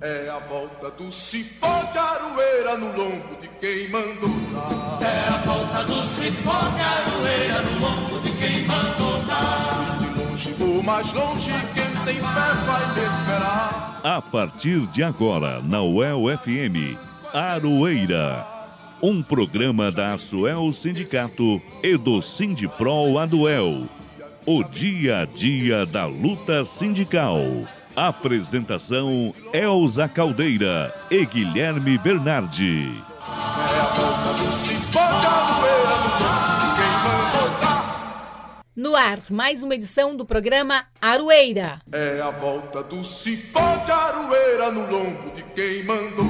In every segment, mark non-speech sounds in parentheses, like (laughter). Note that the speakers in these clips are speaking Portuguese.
É a volta do cipó de aroeira no lombo de quem mandou dar. É a volta do cipó de aroeira no lombo de quem mandou dar. De longe ou mais longe, quem tem fé vai me esperar. A partir de agora, na UEL FM, Aroeira. Um programa da Asuel Sindicato e do Sindipro Aduel. O dia a dia da luta sindical. Apresentação Elza Caldeira e Guilherme Bernardi. É no lombo de quem mandou dar. No ar, mais uma edição do programa Aroeira. É a volta do cipó de aroeira no lombo de quem mandou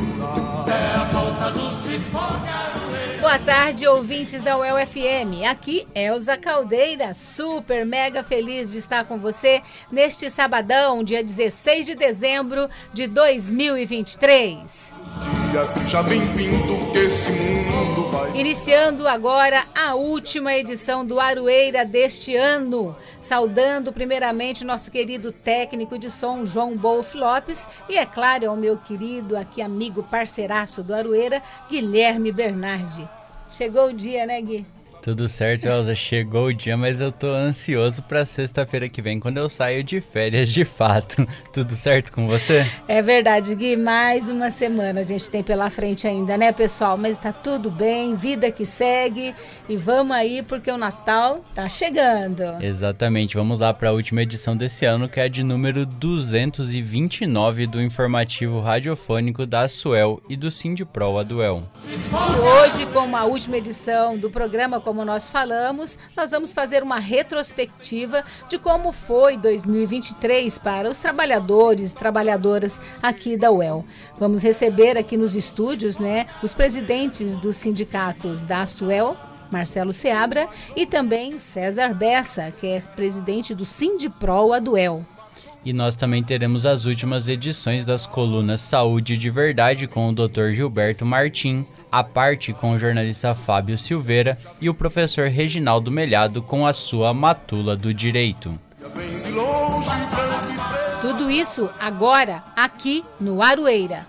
dar. É a volta do cipó de aroeira. Boa tarde, ouvintes da UEL FM. Aqui, Elza Caldeira, super mega feliz de estar com você neste sabadão, dia 16 de dezembro de 2023. Já vem vindo que esse mundo vai. Iniciando agora a última edição do Aroeira deste ano. Saudando primeiramente nosso querido técnico de som, João Bolf Lopes, e é claro, ao meu querido aqui amigo parceiraço do Aroeira, Guilherme Bernardi. Chegou o dia, né, Gui? Tudo certo, Elza. Chegou o dia, mas eu tô ansioso pra sexta-feira que vem, quando eu saio de férias de fato. (laughs) Tudo certo com você? É verdade, Gui. Mais uma semana a gente tem pela frente ainda, né, pessoal? Mas tá tudo bem, vida que segue. E vamos aí, porque o Natal tá chegando. Exatamente. Vamos lá para a última edição desse ano, que é a de número 229 do informativo radiofônico da Suel e do Sindipro Aduel. E hoje, como a última edição do programa, como nós falamos, nós vamos fazer uma retrospectiva de como foi 2023 para os trabalhadores e trabalhadoras aqui da UEL. Vamos receber aqui nos estúdios, né, os presidentes dos sindicatos da Suel, Marcelo Seabra, e também César Bessa, que é presidente do Sindipro Aduel. E nós também teremos as últimas edições das colunas Saúde de Verdade com o Dr. Gilberto Martim, a parte com o jornalista Fábio Silveira e o professor Reginaldo Melhado com a sua Matula do Direito. Tudo isso agora, aqui no Aroeira.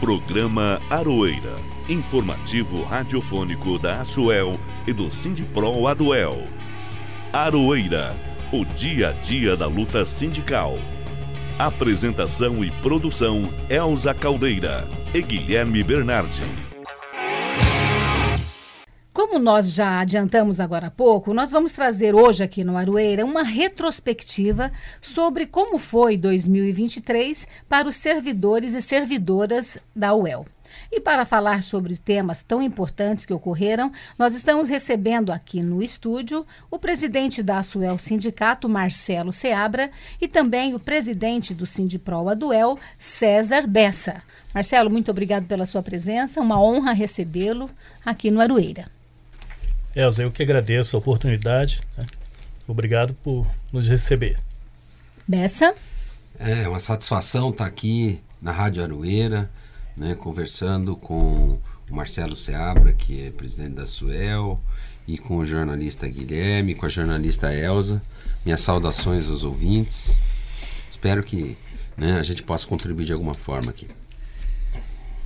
Programa Aroeira. Informativo radiofônico da Asuel e do Sindipro Aduel. Aroeira. O dia a dia da luta sindical. Apresentação e produção Elza Caldeira e Guilherme Bernardi. Como nós já adiantamos agora há pouco, nós vamos trazer hoje aqui no Aroeira uma retrospectiva sobre como foi 2023 para os servidores e servidoras da UEL. E para falar sobre temas tão importantes que ocorreram, nós estamos recebendo aqui no estúdio o presidente da Asuel Sindicato, Marcelo Seabra, e também o presidente do Sindipro Aduel, César Bessa. Marcelo, muito obrigado pela sua presença, uma honra recebê-lo aqui no Aroeira. Elza, eu que agradeço a oportunidade. né? Obrigado por nos receber. Bessa? É uma satisfação estar aqui na Rádio Aroeira, né, conversando com o Marcelo Seabra, que é presidente da Suel, e com o jornalista Guilherme, com a jornalista Elza. Minhas saudações aos ouvintes. Espero que né, a gente possa contribuir de alguma forma aqui.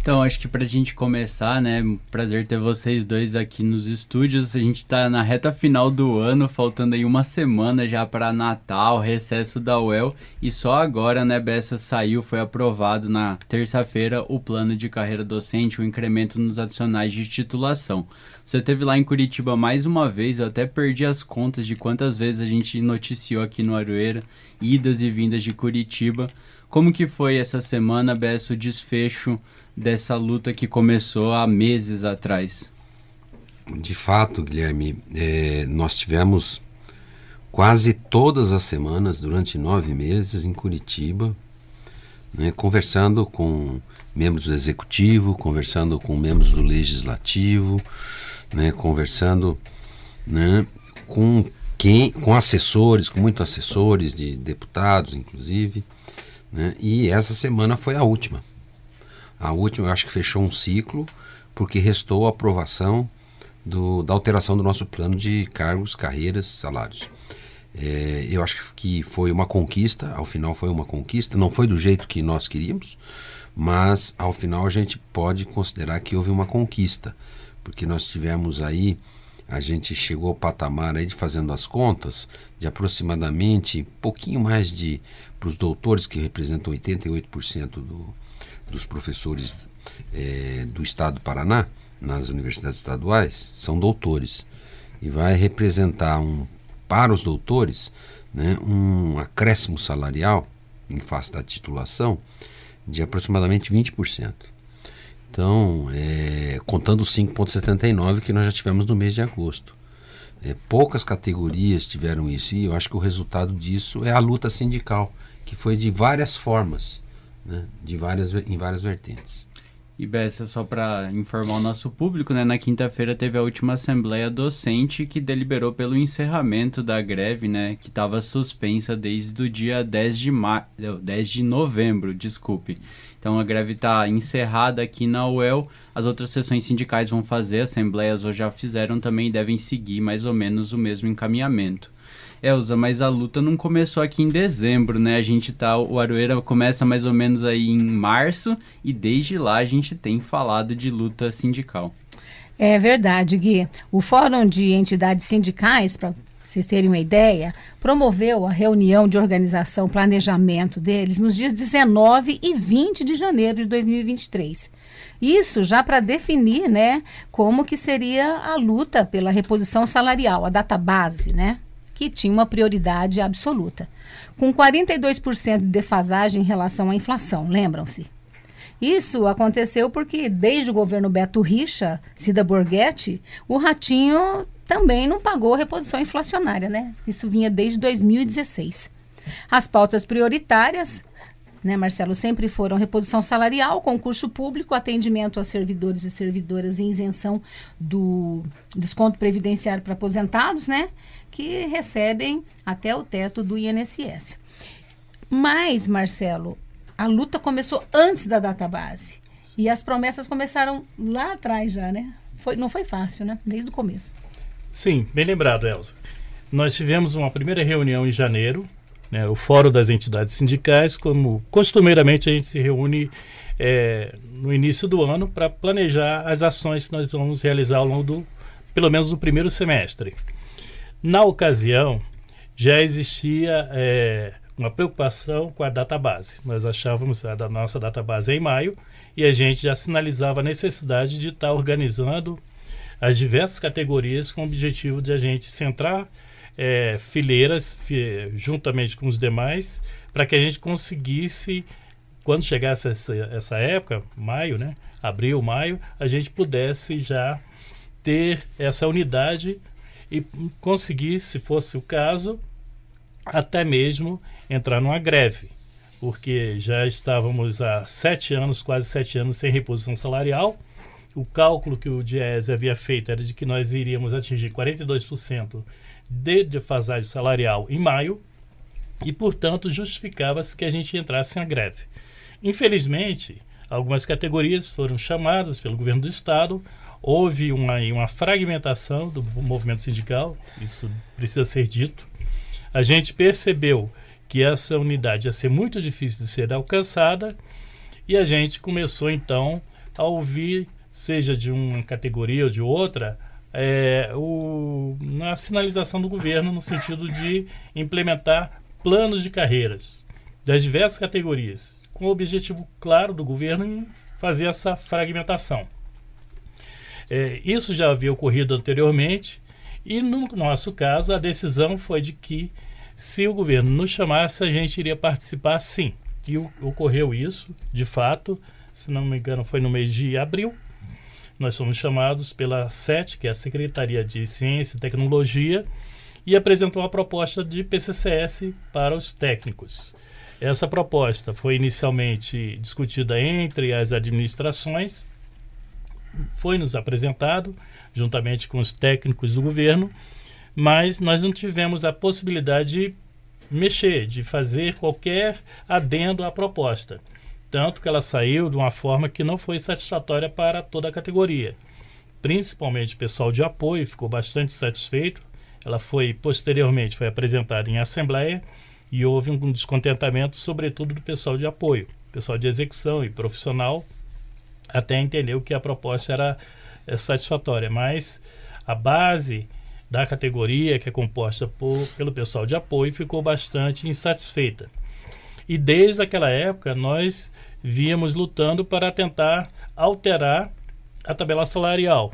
Então, acho que pra gente começar, né, prazer ter vocês dois aqui nos estúdios. A gente tá na reta final do ano, faltando aí uma semana já para Natal, recesso da UEL, e só agora, né, Bessa saiu, foi aprovado na terça-feira o plano de carreira docente, o incremento nos adicionais de titulação. Você teve lá em Curitiba mais uma vez, eu até perdi as contas de quantas vezes a gente noticiou aqui no Aroeira, idas e vindas de Curitiba. Como que foi essa semana, Bessa, o desfecho dessa luta que começou há meses atrás? De fato, Guilherme, é, nós tivemos quase todas as semanas, durante nove meses, em Curitiba, né, conversando com membros do executivo, conversando com membros do legislativo, né, conversando né, com quem, com assessores, com muitos assessores de deputados, inclusive. Né, e essa semana foi a última. A última, eu acho que fechou um ciclo, porque restou a aprovação do, da alteração do nosso plano de cargos, carreiras, salários. É, eu acho que foi uma conquista, ao final foi uma conquista, não foi do jeito que nós queríamos, mas ao final a gente pode considerar que houve uma conquista, porque nós tivemos aí, a gente chegou ao patamar aí de fazendo as contas, de aproximadamente pouquinho mais de, para os doutores que representam 88% do, dos professores é, do estado do Paraná, nas universidades estaduais, são doutores, e vai representar um, para os doutores né, um acréscimo salarial em face da titulação de aproximadamente 20%. Então, é, contando os 5,79 que nós já tivemos no mês de agosto. É, poucas categorias tiveram isso e eu acho que o resultado disso é a luta sindical, que foi de várias formas, né, de várias, em várias vertentes. E Bessa, só para informar o nosso público, né, na quinta-feira teve a última assembleia docente que deliberou pelo encerramento da greve, né, que estava suspensa desde o dia 10 de, mar... 10 de novembro, desculpe. Então a greve está encerrada aqui na UEL. As outras sessões sindicais vão fazer, assembleias ou já fizeram também devem seguir mais ou menos o mesmo encaminhamento. Elza, mas a luta não começou aqui em dezembro, né? A gente tá. O Aroeira começa mais ou menos aí em março e desde lá a gente tem falado de luta sindical. É verdade, Gui. O Fórum de Entidades Sindicais, para vocês terem uma ideia, promoveu a reunião de organização, planejamento deles nos dias 19 e 20 de janeiro de 2023. Isso já para definir, né, como que seria a luta pela reposição salarial, a data base, né? Que tinha uma prioridade absoluta, com 42% de defasagem em relação à inflação, lembram-se? Isso aconteceu porque, desde o governo Beto Richa, Cida Borghetti, o Ratinho também não pagou reposição inflacionária, né? Isso vinha desde 2016. As pautas prioritárias né, Marcelo, sempre foram reposição salarial, concurso público, atendimento a servidores e servidoras em isenção do desconto previdenciário para aposentados, né, que recebem até o teto do INSS. Mas, Marcelo, a luta começou antes da database e as promessas começaram lá atrás já, né? Foi, não foi fácil, né? Desde o começo. Sim, bem lembrado, Elza. Nós tivemos uma primeira reunião em janeiro, né, o Fórum das Entidades Sindicais, como costumeiramente a gente se reúne é, no início do ano para planejar as ações que nós vamos realizar ao longo do, pelo menos do primeiro semestre. Na ocasião, já existia é, uma preocupação com a database. Nós achávamos a da nossa database em maio e a gente já sinalizava a necessidade de estar tá organizando as diversas categorias com o objetivo de a gente centrar é, fileiras fi, juntamente com os demais para que a gente conseguisse quando chegasse essa, essa época maio né abril maio a gente pudesse já ter essa unidade e conseguir se fosse o caso até mesmo entrar numa greve porque já estávamos há sete anos quase sete anos sem reposição salarial o cálculo que o Diese havia feito era de que nós iríamos atingir 42% de defasagem salarial em maio e, portanto, justificava-se que a gente entrasse em greve. Infelizmente, algumas categorias foram chamadas pelo governo do Estado, houve uma, uma fragmentação do movimento sindical, isso precisa ser dito. A gente percebeu que essa unidade ia ser muito difícil de ser alcançada e a gente começou então a ouvir, seja de uma categoria ou de outra, é, o, na sinalização do governo no sentido de implementar planos de carreiras das diversas categorias, com o objetivo claro do governo em fazer essa fragmentação. É, isso já havia ocorrido anteriormente e, no nosso caso, a decisão foi de que, se o governo nos chamasse, a gente iria participar sim. E ocorreu isso, de fato, se não me engano, foi no mês de abril nós somos chamados pela SET, que é a Secretaria de Ciência e Tecnologia, e apresentou uma proposta de PCCS para os técnicos. Essa proposta foi inicialmente discutida entre as administrações, foi nos apresentado juntamente com os técnicos do governo, mas nós não tivemos a possibilidade de mexer, de fazer qualquer adendo à proposta tanto que ela saiu de uma forma que não foi satisfatória para toda a categoria. Principalmente o pessoal de apoio ficou bastante satisfeito, ela foi posteriormente foi apresentada em assembleia e houve um descontentamento, sobretudo do pessoal de apoio, pessoal de execução e profissional, até entender que a proposta era é, satisfatória, mas a base da categoria, que é composta por, pelo pessoal de apoio, ficou bastante insatisfeita. E desde aquela época nós víamos lutando para tentar alterar a tabela salarial,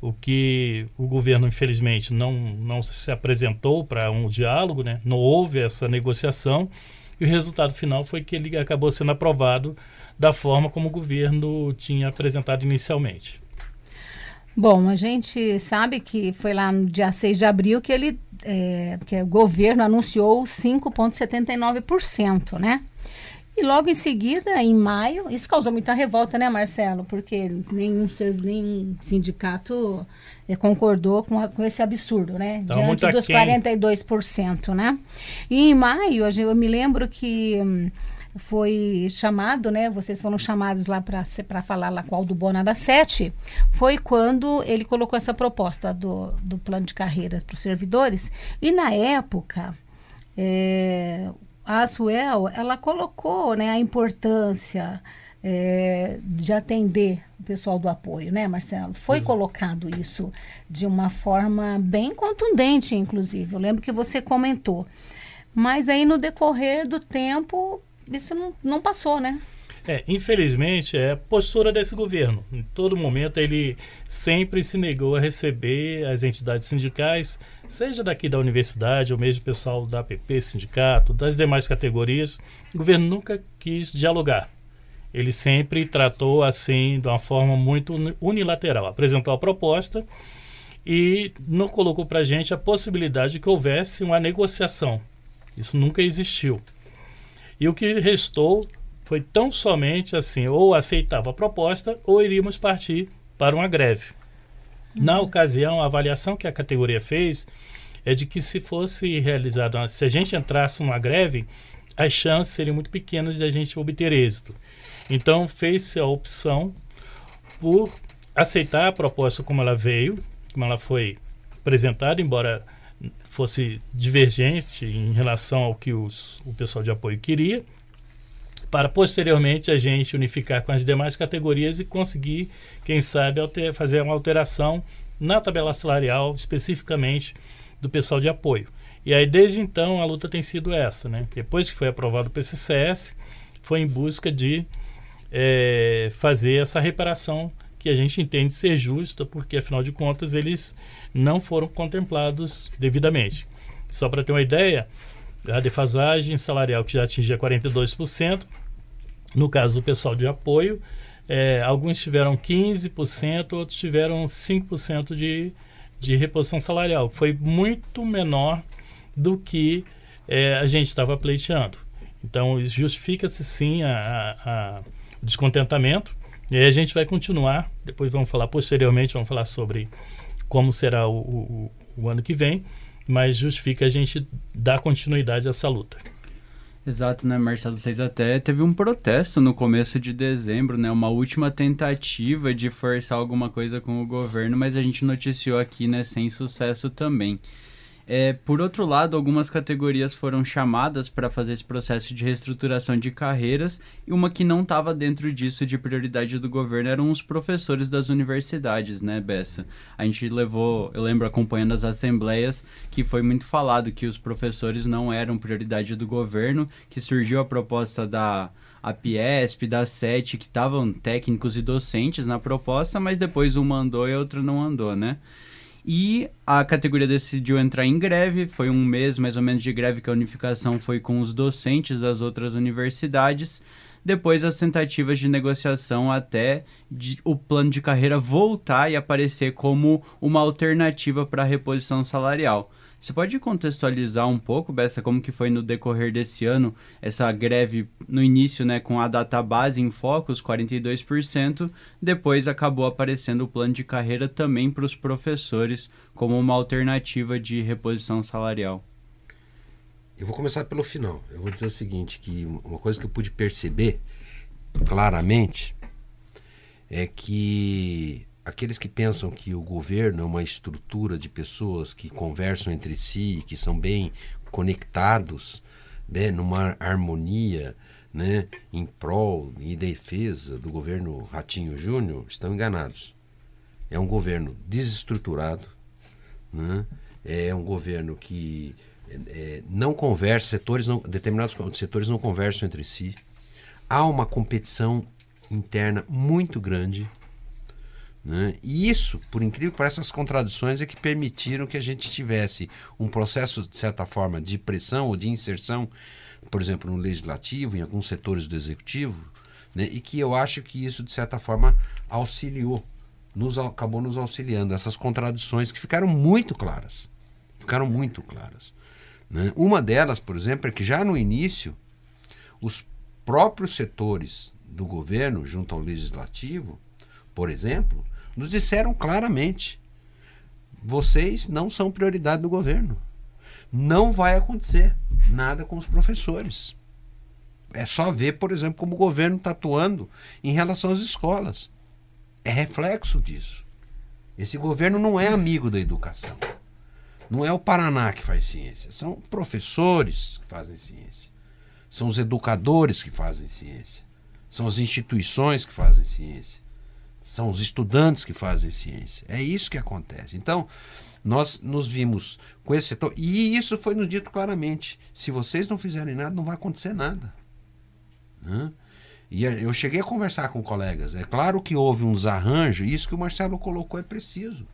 o que o governo infelizmente não, não se apresentou para um diálogo, né? não houve essa negociação e o resultado final foi que ele acabou sendo aprovado da forma como o governo tinha apresentado inicialmente. Bom, a gente sabe que foi lá no dia 6 de abril que ele é, que o governo anunciou 5,79%, né? E logo em seguida, em maio, isso causou muita revolta, né, Marcelo? Porque nenhum, nenhum sindicato concordou com, a, com, esse absurdo, né? Então, Diante dos quem? 42%, né? E em maio, eu me lembro que hum, foi chamado, né? Vocês foram chamados lá para falar lá com o Aldo Bona 7, foi quando ele colocou essa proposta do, do plano de carreiras para os servidores. E na época, é, a Suel, ela colocou né, a importância é, de atender o pessoal do apoio, né, Marcelo? Foi Exato. colocado isso de uma forma bem contundente, inclusive. Eu lembro que você comentou. Mas aí, no decorrer do tempo, isso não, não passou, né? É, infelizmente, é a postura desse governo. Em todo momento, ele sempre se negou a receber as entidades sindicais, seja daqui da universidade ou mesmo pessoal da APP, sindicato, das demais categorias. O governo nunca quis dialogar. Ele sempre tratou assim, de uma forma muito unilateral. Apresentou a proposta e não colocou para a gente a possibilidade de que houvesse uma negociação. Isso nunca existiu. E o que restou foi tão somente assim, ou aceitava a proposta ou iríamos partir para uma greve. Uhum. Na ocasião, a avaliação que a categoria fez é de que se fosse realizada, se a gente entrasse numa greve, as chances seriam muito pequenas de a gente obter êxito. Então fez-se a opção por aceitar a proposta como ela veio, como ela foi apresentada, embora fosse divergente em relação ao que os, o pessoal de apoio queria para posteriormente a gente unificar com as demais categorias e conseguir, quem sabe, alter, fazer uma alteração na tabela salarial, especificamente do pessoal de apoio. E aí, desde então, a luta tem sido essa. Né? Depois que foi aprovado o PCCS, foi em busca de é, fazer essa reparação que a gente entende ser justa, porque, afinal de contas, eles não foram contemplados devidamente. Só para ter uma ideia, a defasagem salarial que já atingia 42%, no caso do pessoal de apoio, é, alguns tiveram 15%, outros tiveram 5% de, de reposição salarial. Foi muito menor do que é, a gente estava pleiteando. Então, justifica-se sim a, a, a, descontentamento. E aí a gente vai continuar, depois vamos falar posteriormente, vamos falar sobre como será o, o, o ano que vem, mas justifica a gente dar continuidade a essa luta. Exato, né, Marcelo? Vocês até teve um protesto no começo de dezembro, né? Uma última tentativa de forçar alguma coisa com o governo, mas a gente noticiou aqui, né, sem sucesso também. É, por outro lado, algumas categorias foram chamadas para fazer esse processo de reestruturação de carreiras e uma que não estava dentro disso de prioridade do governo eram os professores das universidades, né, Bessa? A gente levou, eu lembro acompanhando as assembleias, que foi muito falado que os professores não eram prioridade do governo, que surgiu a proposta da a Piesp, da SET, que estavam técnicos e docentes na proposta, mas depois um mandou e outro não andou, né? E a categoria decidiu entrar em greve. Foi um mês mais ou menos de greve que a unificação foi com os docentes das outras universidades. Depois as tentativas de negociação até de, o plano de carreira voltar e aparecer como uma alternativa para a reposição salarial. Você pode contextualizar um pouco, Bessa, como que foi no decorrer desse ano essa greve no início, né, com a data base em foco, os 42%, depois acabou aparecendo o plano de carreira também para os professores como uma alternativa de reposição salarial. Eu vou começar pelo final. Eu vou dizer o seguinte, que uma coisa que eu pude perceber claramente é que aqueles que pensam que o governo é uma estrutura de pessoas que conversam entre si, que são bem conectados, né, numa harmonia, né, em prol e defesa do governo Ratinho Júnior, estão enganados. É um governo desestruturado, né, é um governo que é, não conversa, setores não, determinados setores não conversam entre si. Há uma competição interna muito grande. Né? E isso, por incrível que pareça, essas contradições é que permitiram que a gente tivesse um processo, de certa forma, de pressão ou de inserção, por exemplo, no legislativo, em alguns setores do executivo, né? e que eu acho que isso, de certa forma, auxiliou, nos, acabou nos auxiliando. Essas contradições que ficaram muito claras. Ficaram muito claras. Né? Uma delas, por exemplo, é que já no início, os próprios setores do governo, junto ao legislativo, por exemplo, nos disseram claramente: vocês não são prioridade do governo. Não vai acontecer nada com os professores. É só ver, por exemplo, como o governo está atuando em relação às escolas. É reflexo disso. Esse governo não é amigo da educação. Não é o Paraná que faz ciência, são professores que fazem ciência. São os educadores que fazem ciência. São as instituições que fazem ciência. São os estudantes que fazem ciência. É isso que acontece. Então, nós nos vimos com esse setor, e isso foi nos dito claramente: se vocês não fizerem nada, não vai acontecer nada. Né? E eu cheguei a conversar com colegas. É claro que houve um desarranjo, e isso que o Marcelo colocou é preciso.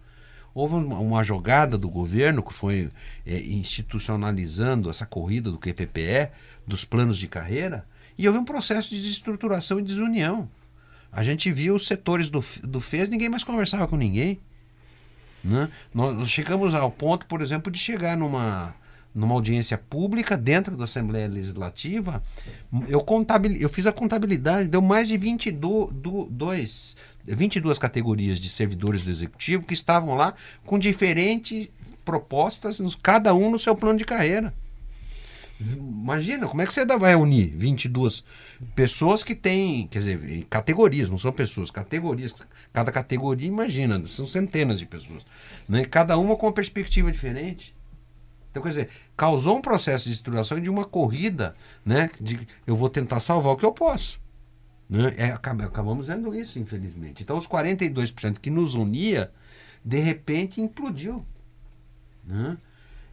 Houve uma jogada do governo que foi é, institucionalizando essa corrida do QPPE, dos planos de carreira, e houve um processo de desestruturação e desunião. A gente viu os setores do, do FES, ninguém mais conversava com ninguém. Né? Nós chegamos ao ponto, por exemplo, de chegar numa, numa audiência pública dentro da Assembleia Legislativa. Eu, contabil, eu fiz a contabilidade, deu mais de 22, do, dois, 22 categorias de servidores do executivo que estavam lá com diferentes propostas, cada um no seu plano de carreira. Imagina, como é que você vai unir 22 pessoas que têm, quer dizer, categorias, não são pessoas, categorias. Cada categoria, imagina, são centenas de pessoas. Né? Cada uma com uma perspectiva diferente. Então, quer dizer, causou um processo de estruturação de uma corrida, né? De eu vou tentar salvar o que eu posso. Né? É, acabamos vendo isso, infelizmente. Então, os 42% que nos unia, de repente, implodiu. Né?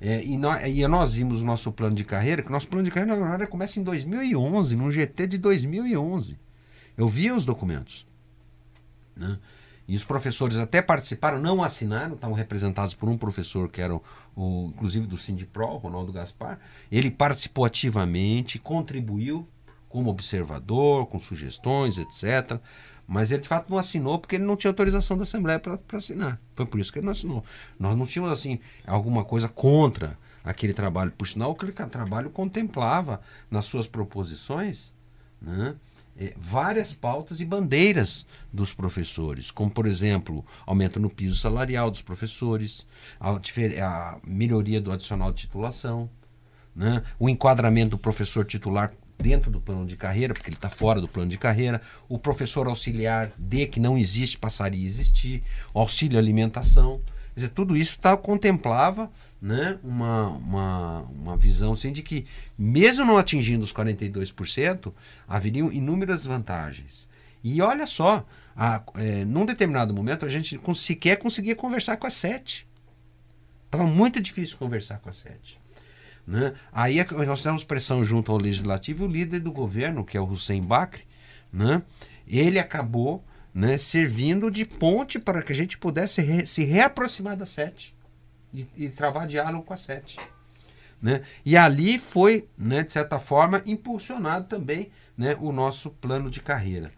É, e, nós, e nós vimos o nosso plano de carreira, que o nosso plano de carreira, na verdade, começa em 2011, num GT de 2011. Eu vi os documentos. Né? E os professores até participaram, não assinaram, estavam representados por um professor que era, o, o inclusive do Sindipro, Ronaldo Gaspar. Ele participou ativamente, contribuiu como observador, com sugestões, etc. Mas ele de fato não assinou porque ele não tinha autorização da Assembleia para assinar. Foi por isso que ele não assinou. Nós não tínhamos assim alguma coisa contra aquele trabalho. Por sinal, aquele trabalho contemplava nas suas proposições né, eh, várias pautas e bandeiras dos professores, como por exemplo, aumento no piso salarial dos professores, a, a melhoria do adicional de titulação, né, o enquadramento do professor titular dentro do plano de carreira, porque ele está fora do plano de carreira, o professor auxiliar D, que não existe, passaria a existir, o auxílio alimentação. Quer dizer, tudo isso tá, contemplava né, uma, uma, uma visão assim, de que, mesmo não atingindo os 42%, haveriam inúmeras vantagens. E olha só, a, é, num determinado momento a gente sequer conseguia conversar com a sete. Estava muito difícil conversar com a sete. Né? Aí é nós fizemos pressão junto ao legislativo, o líder do governo, que é o Hussein Bakri, né? ele acabou né, servindo de ponte para que a gente pudesse re, se reaproximar da sete e, e, travar diálogo com a sete. Né? E ali foi, né, de certa forma, impulsionado também né, o nosso plano de carreira,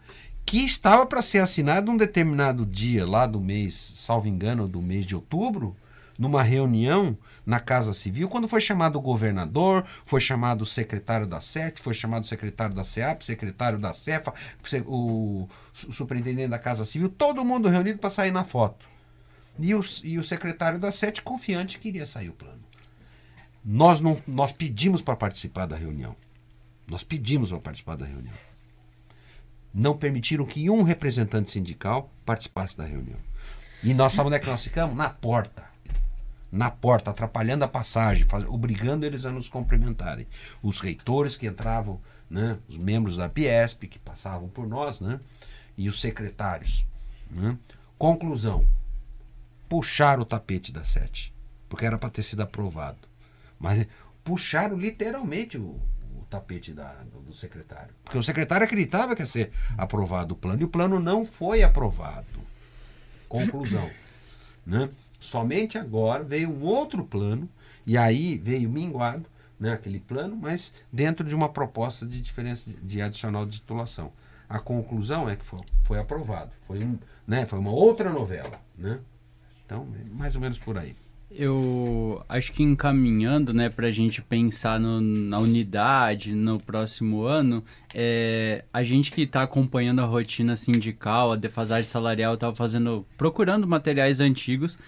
que estava para ser assinado um determinado dia lá do mês, salvo engano, do mês de outubro, numa reunião na Casa Civil, quando foi chamado o governador, foi chamado o secretário da SET, foi chamado o secretário da SEAP, secretário da CEFA, o, superintendente da Casa Civil, todo mundo reunido para sair na foto. E o, e o secretário da SET confiante que iria sair o plano. Nós, não, nós pedimos para participar da reunião. Nós pedimos para participar da reunião. não permitiram que um representante sindical participasse da reunião. E nós sabemos onde é que nós ficamos? Na porta. Na porta, atrapalhando a passagem, faz, obrigando eles a nos cumprimentarem. Os reitores que entravam, né, os membros da Piesp que passavam por nós, né, e os secretários. Né. Conclusão: puxaram o tapete da sete, porque era para ter sido aprovado. Mas puxaram literalmente o, o tapete da, do, do, secretário. Porque o secretário acreditava que ia ser aprovado o plano e o plano não foi aprovado. Conclusão. né? Somente agora veio um outro plano, e aí veio minguado né, aquele plano, mas dentro de uma proposta de diferença de adicional de titulação. A conclusão é que foi, foi aprovado. Foi, um, né, foi uma outra novela. Né? Então, é mais ou menos por aí. Eu acho que encaminhando, né, para a gente pensar no, na unidade no próximo ano, é, a gente que está acompanhando a rotina sindical, a defasagem salarial, estava fazendo, procurando materiais antigos.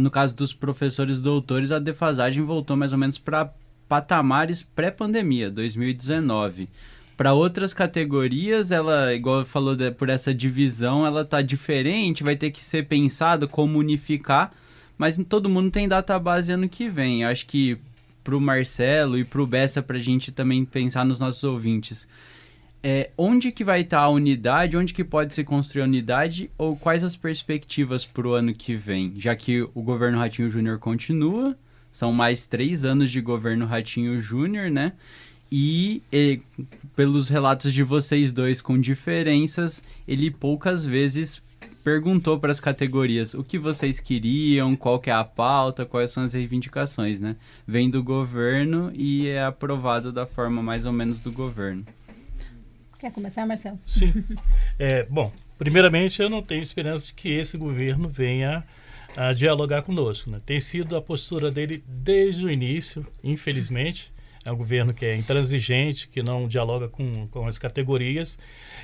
No caso dos professores doutores, a defasagem voltou mais ou menos para patamares pré-pandemia, 2019 para outras categorias, ela, igual falou de, por essa divisão, ela tá diferente, vai ter que ser pensado como unificar mas todo mundo tem data base ano que vem. Acho que pro Marcelo e pro Bessa pra gente também pensar nos nossos ouvintes. É, onde que vai estar tá a unidade, onde que pode se construir a unidade ou quais as perspectivas para o ano que vem? Já que o governo Ratinho Júnior continua, são mais três anos de governo Ratinho Júnior, né? E, e, pelos relatos de vocês dois com diferenças, ele poucas vezes perguntou para as categorias o que vocês queriam, qual que é a pauta, quais são as reivindicações, né? Vem do governo e é aprovado da forma mais ou menos do governo. Quer começar, Marcelo? Sim. (laughs) É, bom, primeiramente eu não tenho esperança de que esse governo venha a dialogar conosco. Né? Tem sido a postura dele desde o início, infelizmente. É um governo que é intransigente, que não dialoga com, com as categorias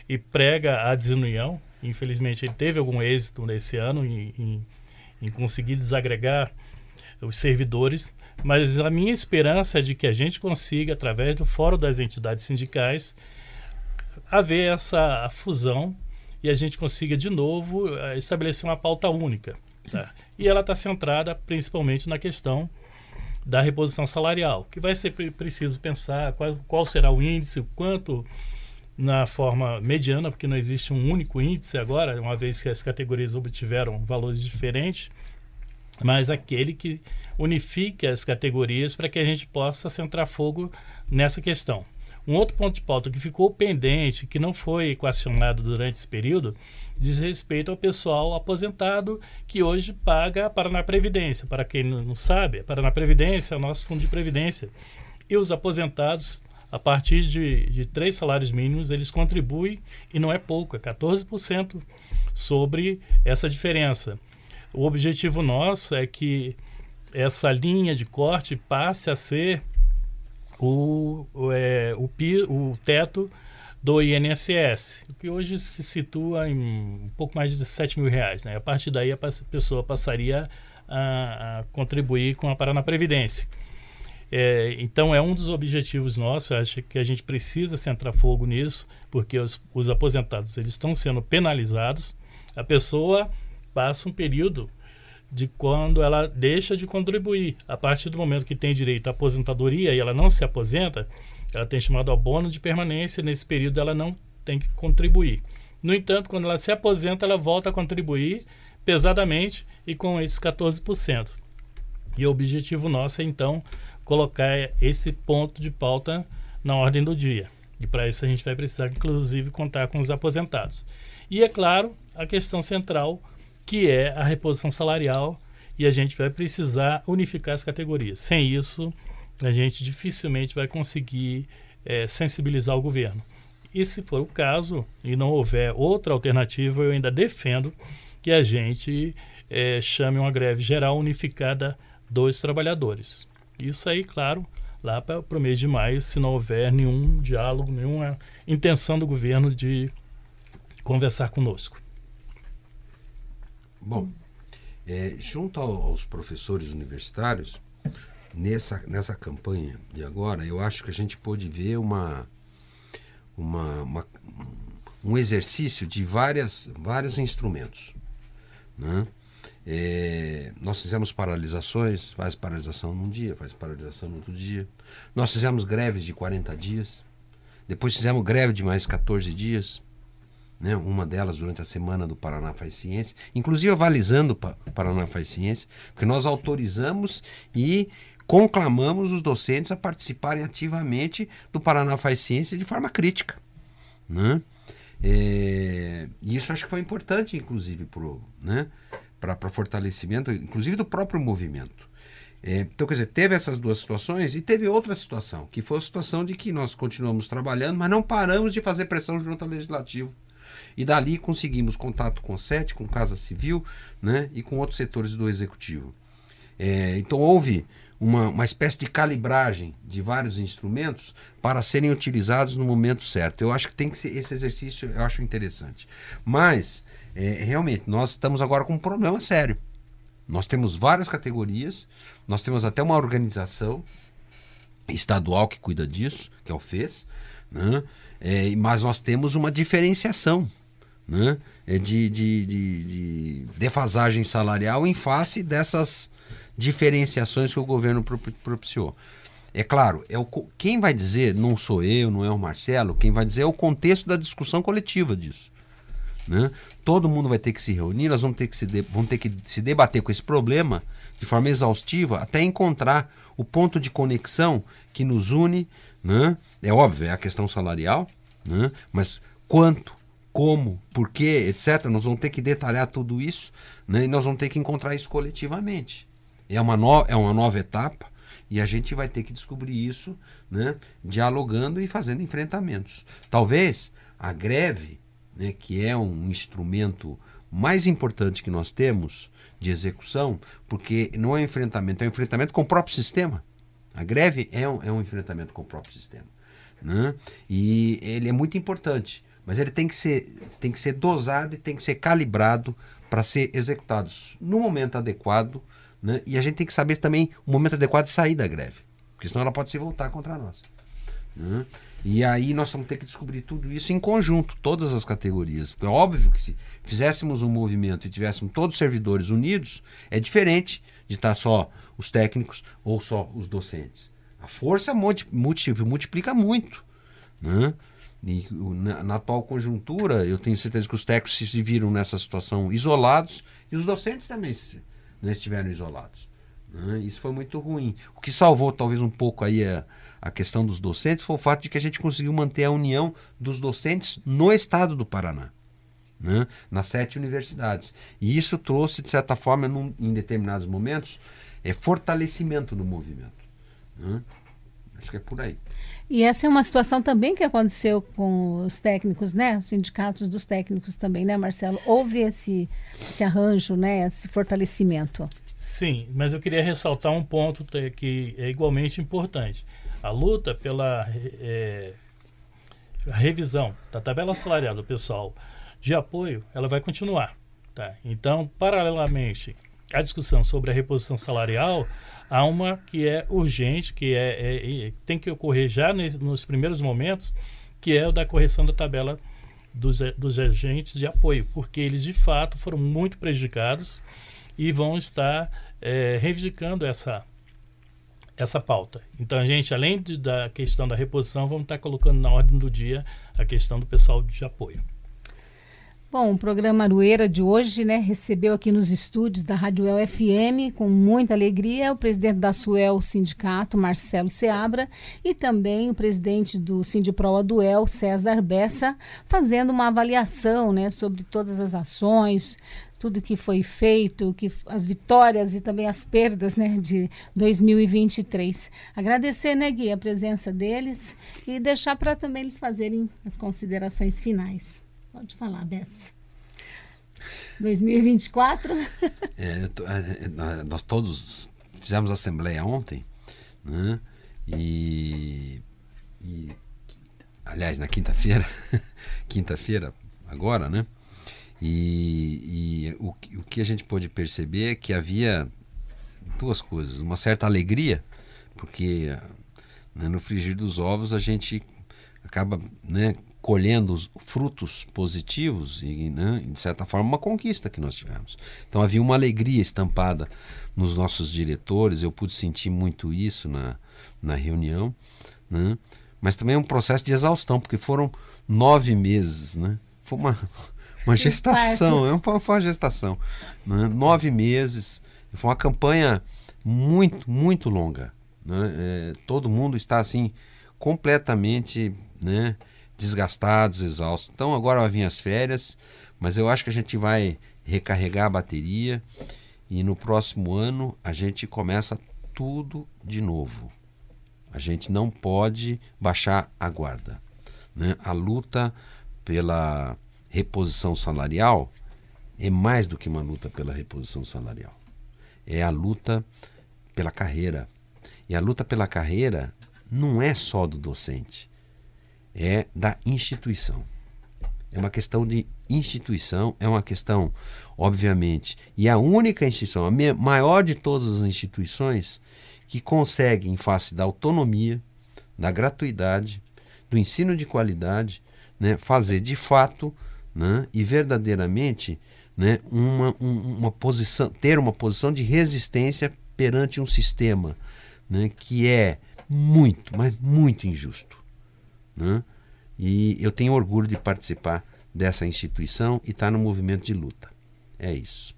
e prega a desunião. Infelizmente, ele teve algum êxito nesse ano em, em, em conseguir desagregar os servidores, mas a minha esperança é de que a gente consiga, através do Fórum das Entidades Sindicais, haver essa fusão e a gente consiga de novo eh, estabelecer uma pauta única. Tá? E ela está centrada principalmente na questão da reposição salarial, que vai ser preciso pensar qual, qual será o índice, quanto na forma mediana, porque não existe um único índice agora, uma vez que as categorias obtiveram valores diferentes, mas aquele que unifique as categorias para que a gente possa centrar fogo nessa questão. Um outro ponto de pauta que ficou pendente, que não foi equacionado durante esse período, diz respeito ao pessoal aposentado que hoje paga Paraná Previdência. Para quem não sabe, Paraná Previdência é o nosso fundo de previdência. E os aposentados, a partir de, de três salários mínimos, eles contribuem, e não é pouco, é 14% sobre essa diferença. O objetivo nosso é que essa linha de corte passe a ser o, é, o, o teto do INSS, que hoje se situa em um pouco mais de 7 mil reais. Né? A partir daí a pessoa passaria a, a contribuir com a Paraná Previdência. É, então é um dos objetivos nossos, acho que a gente precisa centrar fogo nisso, porque os, os aposentados eles estão sendo penalizados. A pessoa passa um período de quando ela deixa de contribuir. A partir do momento que tem direito à aposentadoria e ela não se aposenta, ela tem chamado abono de permanência. Nesse período, ela não tem que contribuir. No entanto, quando ela se aposenta, ela volta a contribuir pesadamente e com esses 14%. E o objetivo nosso é, então, colocar esse ponto de pauta na ordem do dia. E para isso a gente vai precisar, inclusive, contar com os aposentados. E, é claro, a questão central que é a reposição salarial, e a gente vai precisar unificar as categorias. Sem isso, a gente dificilmente vai conseguir é, sensibilizar o governo. E se for o caso, e não houver outra alternativa, eu ainda defendo que a gente é, chame uma greve geral unificada dos trabalhadores. Isso aí, claro, lá para o mês de maio, se não houver nenhum diálogo, nenhuma intenção do governo de conversar conosco. Bom, é, junto aos professores universitários, nessa, nessa campanha de agora, eu acho que a gente pôde ver uma, uma, uma um exercício de várias, vários instrumentos. Né? É, nós fizemos paralisações, faz paralisação num dia, faz paralisação no outro dia. Nós fizemos greves de 40 dias, depois fizemos greve de mais 14 dias, né? uma delas durante a semana do Paraná Faz Ciência, inclusive avalizando o Paraná Faz Ciência, porque nós autorizamos e conclamamos os docentes a participarem ativamente do Paraná Faz Ciência de forma crítica. Né? É, isso acho que foi importante, inclusive, para né? fortalecimento, inclusive do próprio movimento. É, então, quer dizer, teve essas duas situações e teve outra situação, que foi a situação de que nós continuamos trabalhando, mas não paramos de fazer pressão junto ao legislativo. E dali conseguimos contato com o SET, com Casa Civil né, e com outros setores do Executivo. É, então houve uma, uma espécie de calibragem de vários instrumentos para serem utilizados no momento certo. Eu acho que tem que ser esse exercício, eu acho interessante. Mas, é, realmente, nós estamos agora com um problema sério. Nós temos várias categorias, nós temos até uma organização estadual que cuida disso, que é o FES, né? É, mas nós temos uma diferenciação né? É de, de, de, de defasagem salarial em face dessas diferenciações que o governo propiciou. É claro, é o, quem vai dizer, não sou eu, não é o Marcelo, quem vai dizer é o contexto da discussão coletiva disso. Né? Todo mundo vai ter que se reunir, nós vamos ter que se, de, vamos ter que se debater com esse problema de forma exaustiva até encontrar o ponto de conexão que nos une. Né? É óbvio, é a questão salarial, né? mas quanto, como, por quê, etc. Nós vamos ter que detalhar tudo isso né? e nós vamos ter que encontrar isso coletivamente. É uma, no, é uma nova etapa e a gente vai ter que descobrir isso né, dialogando e fazendo enfrentamentos. Talvez a greve, né, que é um instrumento mais importante que nós temos de execução, porque não é um enfrentamento, é um enfrentamento com o próprio sistema. A greve é um, é um enfrentamento com o próprio sistema. Né? E ele é muito importante, mas ele tem que ser, tem que ser dosado e tem que ser calibrado para ser executado no momento adequado né? E a gente tem que saber também o momento adequado de sair da greve, porque senão ela pode se voltar contra nós. Né? E aí nós vamos ter que descobrir tudo isso em conjunto, todas as categorias. É óbvio que se fizéssemos um movimento e tivéssemos todos os servidores unidos, é diferente de estar só os técnicos ou só os docentes. A força multiplica muito. Né? E na, na, atual conjuntura, eu tenho certeza que os técnicos se viram nessa situação isolados e os docentes também se, né, estiveram isolados. Né? Isso foi muito ruim. O que salvou talvez um pouco aí a, a questão dos docentes foi o fato de que a gente conseguiu manter a união dos docentes no estado do Paraná. Né? nas sete universidades. E isso trouxe, de certa forma, num, em determinados momentos, é, fortalecimento no movimento. Né? Acho que é por aí. E essa é uma situação também que aconteceu com os técnicos, né? Os sindicatos dos técnicos também, né, Marcelo? Houve esse, esse arranjo, né? Esse fortalecimento. Sim, mas eu queria ressaltar um ponto que é igualmente importante. A luta pela é, revisão da tabela salarial do pessoal de apoio, ela vai continuar. Tá? Então, paralelamente à discussão sobre a reposição salarial, há uma que é urgente, que é, é, é tem que ocorrer já nesse, nos primeiros momentos, que é o da correção da tabela dos, dos agentes de apoio, porque eles de fato foram muito prejudicados e vão estar é, reivindicando essa essa pauta. Então, a gente, além de, da questão da reposição, vamos estar colocando na ordem do dia a questão do pessoal de apoio. Bom, o programa Arueira de hoje, né, recebeu aqui nos estúdios da Rádio El FM, com muita alegria, o presidente da Suel Sindicato, Marcelo Seabra, e também o presidente do Sindipro Aduel, César Bessa, fazendo uma avaliação, né, sobre todas as ações, tudo que foi feito, que as vitórias e também as perdas, né, de 2023. Agradecer, né, Gui, a presença deles e deixar para também eles fazerem as considerações finais. Pode falar, Bessa. 2024? (laughs) É, tô, é, é, nós todos fizemos assembleia ontem, né? E, e aliás, na quinta-feira, (laughs) quinta-feira, agora, né? E, e o, o que a gente pôde perceber é que havia duas coisas. Uma certa alegria, porque né, no frigir dos ovos a gente acaba né, colhendo os frutos positivos e, né, de certa forma, uma conquista que nós tivemos. Então havia uma alegria estampada nos nossos diretores, eu pude sentir muito isso na, na reunião, né? mas também é um processo de exaustão, porque foram nove meses, né? Foi uma, (laughs) uma gestação, é uma, foi uma gestação. Né? Nove meses, foi uma campanha muito, muito longa. Né? É, todo mundo está assim completamente né, desgastados, exaustos. Então agora vai vir as férias, mas eu acho que a gente vai recarregar a bateria e no próximo ano a gente começa tudo de novo. A gente não pode baixar a guarda. Né? A luta pela reposição salarial é mais do que uma luta pela reposição salarial. É a luta pela carreira. E a luta pela carreira não é só do docente é da instituição. É uma questão de instituição, é uma questão, obviamente, e a única instituição, a maior de todas as instituições, que consegue, em face da autonomia, da gratuidade, do ensino de qualidade, né, fazer de fato né, e verdadeiramente né, uma, uma posição, ter uma posição de resistência perante um sistema né, que é muito, mas muito injusto. Né? E eu tenho orgulho de participar dessa instituição e estar tá no movimento de luta. É isso.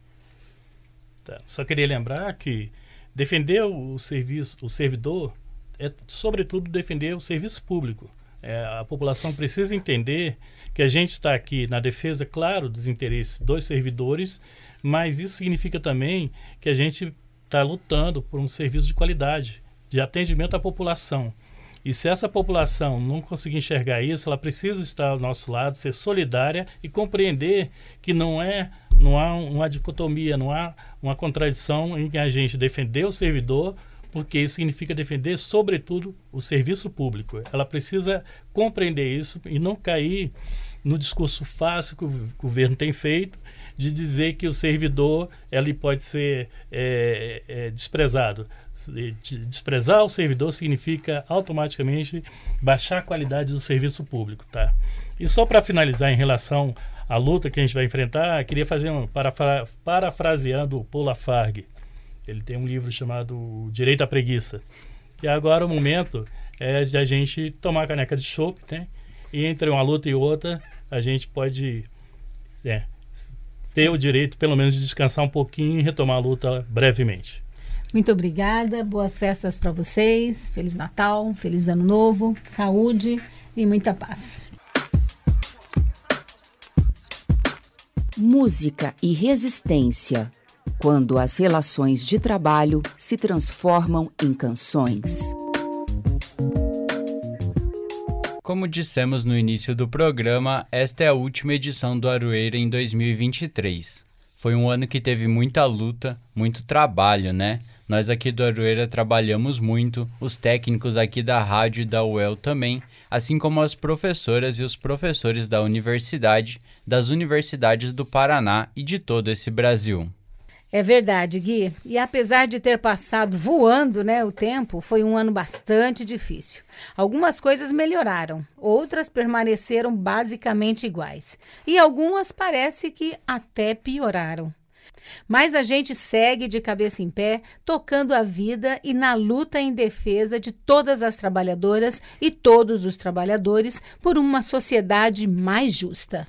Tá. Só queria lembrar que defender o serviço, o servidor, é sobretudo defender o serviço público. É, a população precisa entender que a gente está aqui na defesa, claro, dos interesses dos servidores, mas isso significa também que a gente está lutando por um serviço de qualidade, de atendimento à população. E se essa população não conseguir enxergar isso, ela precisa estar ao nosso lado, ser solidária e compreender que não é não há uma dicotomia, não há uma contradição em a gente defender o servidor, porque isso significa defender, sobretudo, o serviço público. Ela precisa compreender isso e não cair no discurso fácil que o governo tem feito de dizer que o servidor ele pode ser é, é, desprezado desprezar o servidor significa automaticamente baixar a qualidade do serviço público, tá? E só para finalizar em relação à luta que a gente vai enfrentar, queria fazer um parafra parafraseando o Paul Lafargue. Ele tem um livro chamado Direito à Preguiça. E agora o momento é de a gente tomar a caneca de chopp, né? E entre uma luta e outra, a gente pode é, ter o direito, pelo menos, de descansar um pouquinho e retomar a luta brevemente. Muito obrigada, boas festas para vocês, Feliz Natal, Feliz Ano Novo, saúde e muita paz. Música e resistência quando as relações de trabalho se transformam em canções. Como dissemos no início do programa, esta é a última edição do Aroeira em 2023. Foi um ano que teve muita luta, muito trabalho, né? Nós aqui do Aroeira trabalhamos muito, os técnicos aqui da rádio e da UEL também, assim como as professoras e os professores da universidade, das universidades do Paraná e de todo esse Brasil. É verdade, Gui. E apesar de ter passado voando, né, o tempo, foi um ano bastante difícil. Algumas coisas melhoraram, outras permaneceram basicamente iguais, e algumas parece que até pioraram. Mas a gente segue de cabeça em pé, tocando a vida e na luta em defesa de todas as trabalhadoras e todos os trabalhadores por uma sociedade mais justa.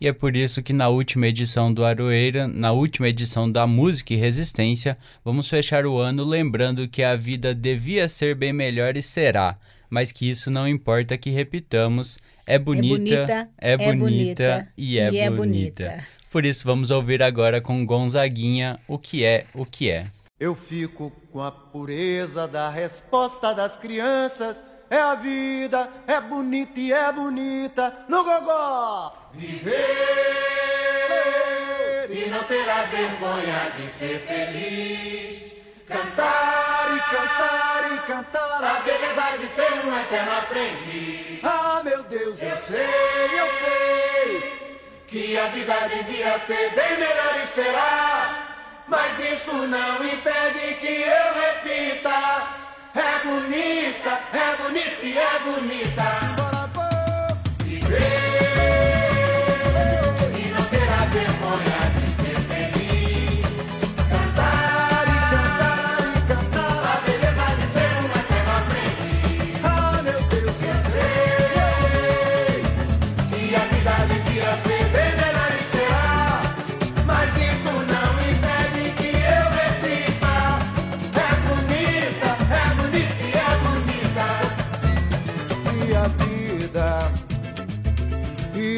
E é por isso que na última edição do Aroeira, na última edição da Música e Resistência, vamos fechar o ano lembrando que a vida devia ser bem melhor e será, mas que isso não importa que repitamos, é bonita, é bonita, é bonita, é bonita e, é, e é bonita. é bonita. Por isso vamos ouvir agora com Gonzaguinha o que é o que é. Eu fico com a pureza da resposta das crianças. É a vida, é bonita e é bonita no gogó. Viver e não terá vergonha de ser feliz. Cantar e cantar e cantar a beleza de ser um eterno aprendiz. Ah, meu Deus, eu sei, eu sei que a vida devia ser bem melhor e será. Mas isso não impede que eu repita. É bonita, é bonita e é bonita.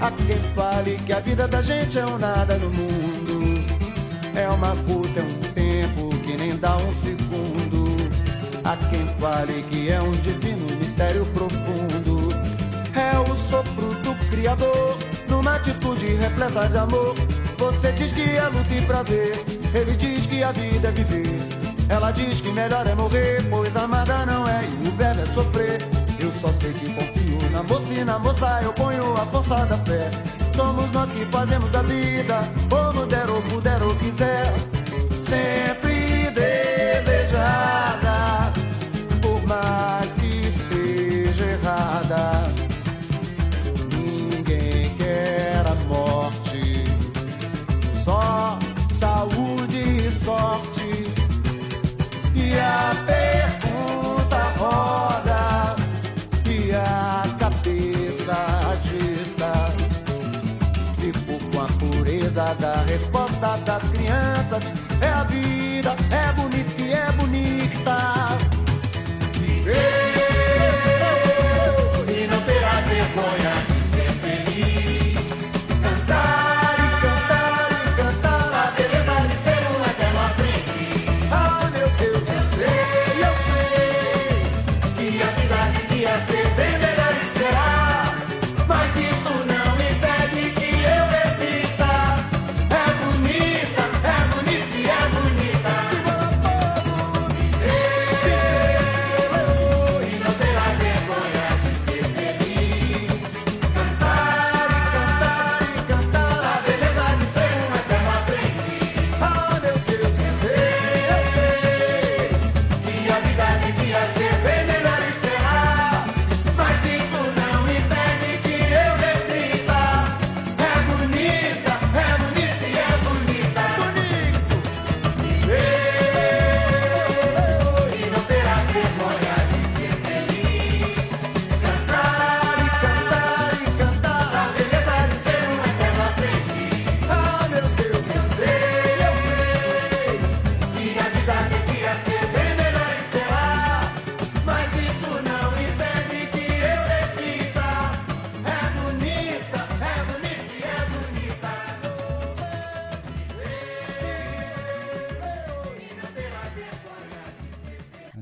Há quem fale que a vida da gente é um nada no mundo. É uma puta, é um tempo que nem dá um segundo. Há quem fale que é um divino mistério profundo. É o sopro do Criador, numa atitude repleta de amor. Você diz que é luta e prazer, ele diz que a vida é viver. Ela diz que melhor é morrer, pois amada não é e o velho é sofrer. Eu só sei que confio na moça e na moça eu ponho a força da fé. Somos nós que fazemos a vida, como der ou puder ou quiser. Sempre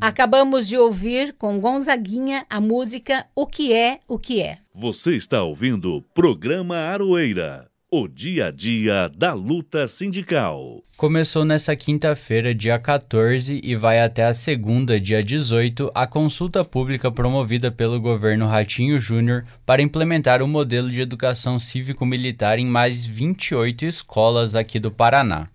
Acabamos de ouvir com Gonzaguinha a música O que é, o que é. Você está ouvindo o programa Aroeira, o dia a dia da luta sindical. Começou nessa quinta-feira, dia 14, e vai até a segunda, dia 18, a consulta pública promovida pelo governo Ratinho Júnior para implementar o modelo de educação cívico-militar em mais 28 escolas aqui do Paraná.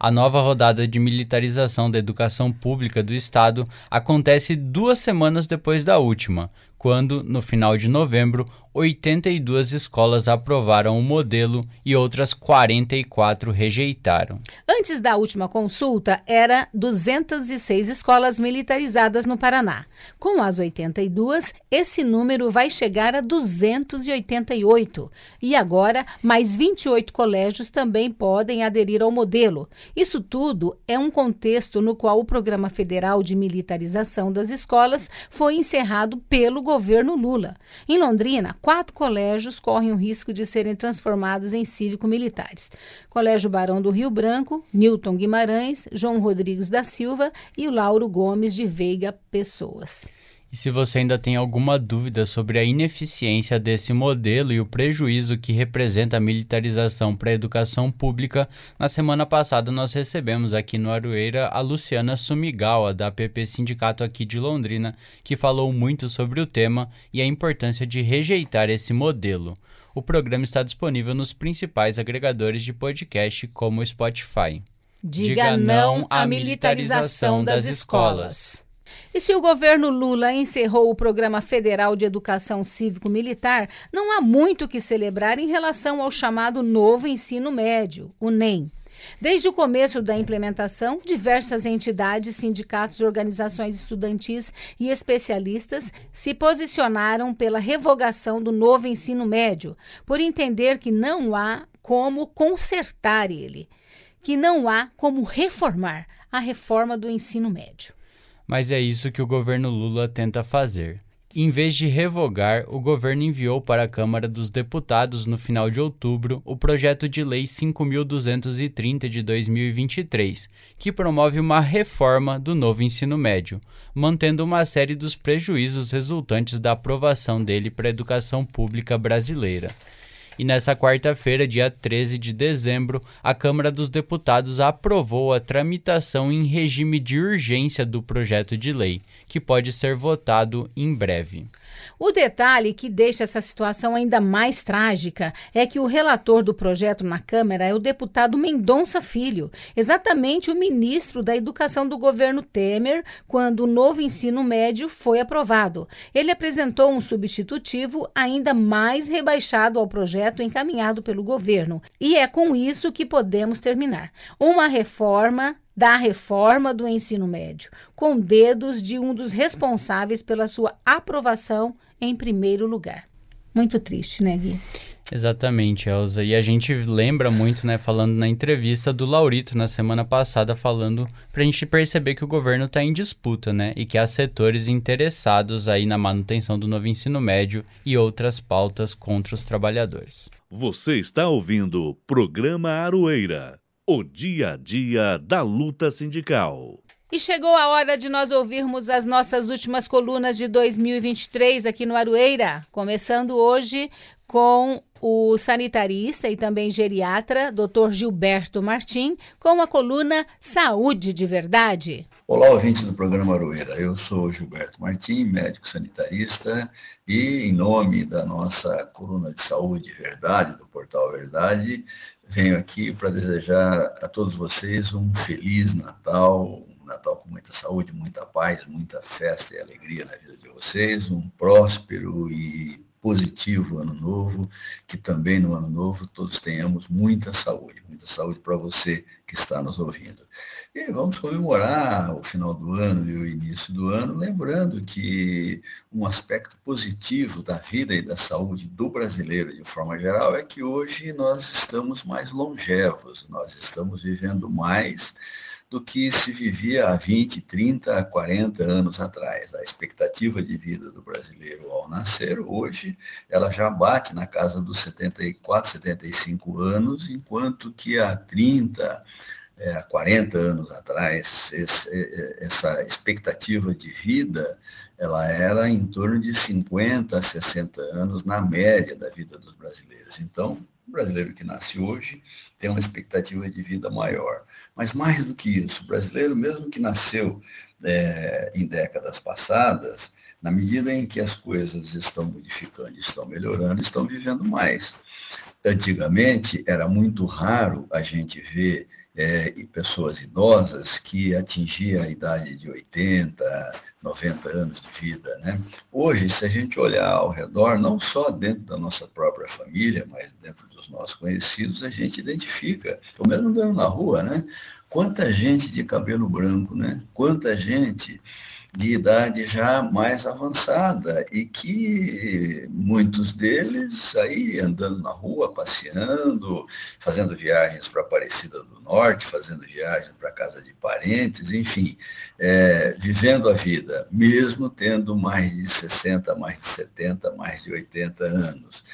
A nova rodada de militarização da educação pública do Estado acontece duas semanas depois da última, quando, no final de novembro, 82 escolas aprovaram o modelo e outras 44 rejeitaram. Antes da última consulta, era 206 escolas militarizadas no Paraná. Com as 82, esse número vai chegar a 288. E agora, mais 28 colégios também podem aderir ao modelo. Isso tudo é um contexto no qual o Programa Federal de Militarização das Escolas foi encerrado pelo governo Lula. Em Londrina, quatro colégios correm o risco de serem transformados em cívico-militares. Colégio Barão do Rio Branco, Newton Guimarães, João Rodrigues da Silva e o Lauro Gomes de Veiga Pessoas. E se você ainda tem alguma dúvida sobre a ineficiência desse modelo e o prejuízo que representa a militarização para a educação pública, na semana passada nós recebemos aqui no Aroeira a Luciana Sumigawa, da PP Sindicato aqui de Londrina, que falou muito sobre o tema e a importância de rejeitar esse modelo. O programa está disponível nos principais agregadores de podcast, como o Spotify. Diga, não à militarização das escolas. E se o governo Lula encerrou o Programa Federal de Educação Cívico-Militar, não há muito que celebrar em relação ao chamado Novo Ensino Médio, o NEM. Desde o começo da implementação, diversas entidades, sindicatos, organizações estudantis e especialistas se posicionaram pela revogação do novo ensino médio, por entender que não há como consertar ele, que não há como reformar a reforma do ensino médio. Mas é isso que o governo Lula tenta fazer. Em vez de revogar, o governo enviou para a Câmara dos Deputados no final de outubro o projeto de lei 5230 de 2023, que promove uma reforma do novo ensino médio, mantendo uma série dos prejuízos resultantes da aprovação dele para a educação pública brasileira e nessa quarta-feira, dia 13 de dezembro, a Câmara dos Deputados aprovou a tramitação em regime de urgência do projeto de lei, que pode ser votado em breve. O detalhe que deixa essa situação ainda mais trágica é que o relator do projeto na Câmara é o deputado Mendonça Filho, exatamente o ministro da Educação do governo Temer, quando o novo ensino médio foi aprovado. Ele apresentou um substitutivo ainda mais rebaixado ao projeto encaminhado pelo governo. E é com isso que podemos terminar. Uma reforma da reforma do ensino médio, com dedos de um dos responsáveis pela sua aprovação em primeiro lugar. Muito triste, né, Gui? Exatamente, Elza. E a gente lembra muito, né, falando na entrevista do Laurito na semana passada, falando para a gente perceber que o governo está em disputa, né, e que há setores interessados aí na manutenção do novo ensino médio e outras pautas contra os trabalhadores. Você está ouvindo o programa Aroeira o dia a dia da luta sindical. E chegou a hora de nós ouvirmos as nossas últimas colunas de 2023 aqui no Aroeira, começando hoje com o sanitarista e também geriatra, Dr. Gilberto Martim, com a coluna Saúde de Verdade. Olá, ouvintes do programa Aroeira. Eu sou Gilberto Martim, médico sanitarista, e em nome da nossa coluna de saúde de verdade, do portal Verdade, venho aqui para desejar a todos vocês um feliz Natal, um Natal com muita saúde, muita paz, muita festa e alegria na vida de vocês, um próspero e positivo ano novo, que também no ano novo todos tenhamos muita saúde, muita saúde para você que está nos ouvindo. E vamos comemorar o final do ano e o início do ano, lembrando que um aspecto positivo da vida e da saúde do brasileiro, de forma geral, é que hoje nós estamos mais longevos, nós estamos vivendo mais do que se vivia há 20, 30, 40 anos atrás. A expectativa de vida do brasileiro ao nascer, hoje, ela já bate na casa dos 74, 75 anos, enquanto que há 30, é, há 40 anos atrás, esse, é, é, essa expectativa de vida ela era em torno de 50 a 60 anos na média da vida dos brasileiros. Então, o brasileiro que nasce hoje tem uma expectativa de vida maior. Mas mais do que isso, o brasileiro, mesmo que nasceu é, em décadas passadas, na medida em que as coisas estão modificando, estão melhorando, estão vivendo mais. Antigamente, era muito raro a gente ver é, pessoas idosas que atingiam a idade de 80, 90 anos de vida. Né? Hoje, se a gente olhar ao redor, não só dentro da nossa própria família, mas dentro dos nossos conhecidos, a gente identifica, ou mesmo andando na rua, né? quanta gente de cabelo branco, né? quanta gente de idade já mais avançada e que muitos deles aí andando na rua, passeando, fazendo viagens para Aparecida do Norte, fazendo viagens para casa de parentes, enfim, é, vivendo a vida, mesmo tendo mais de 60, mais de 70, mais de 80 anos.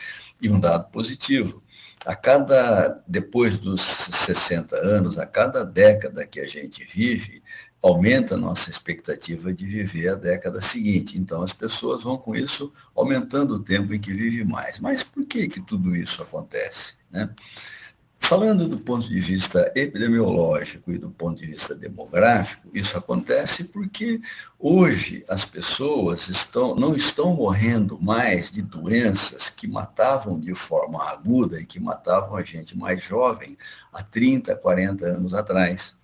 E um dado positivo, a cada, depois dos 60 anos, a cada década que a gente vive, aumenta a nossa expectativa de viver a década seguinte. Então, as pessoas vão com isso aumentando o tempo em que vive mais. Mas por que, que tudo isso acontece? Né? Falando do ponto de vista epidemiológico e do ponto de vista demográfico, isso acontece porque hoje as pessoas estão, não estão morrendo mais de doenças que matavam de forma aguda e que matavam a gente mais jovem há 30, 40 anos atrás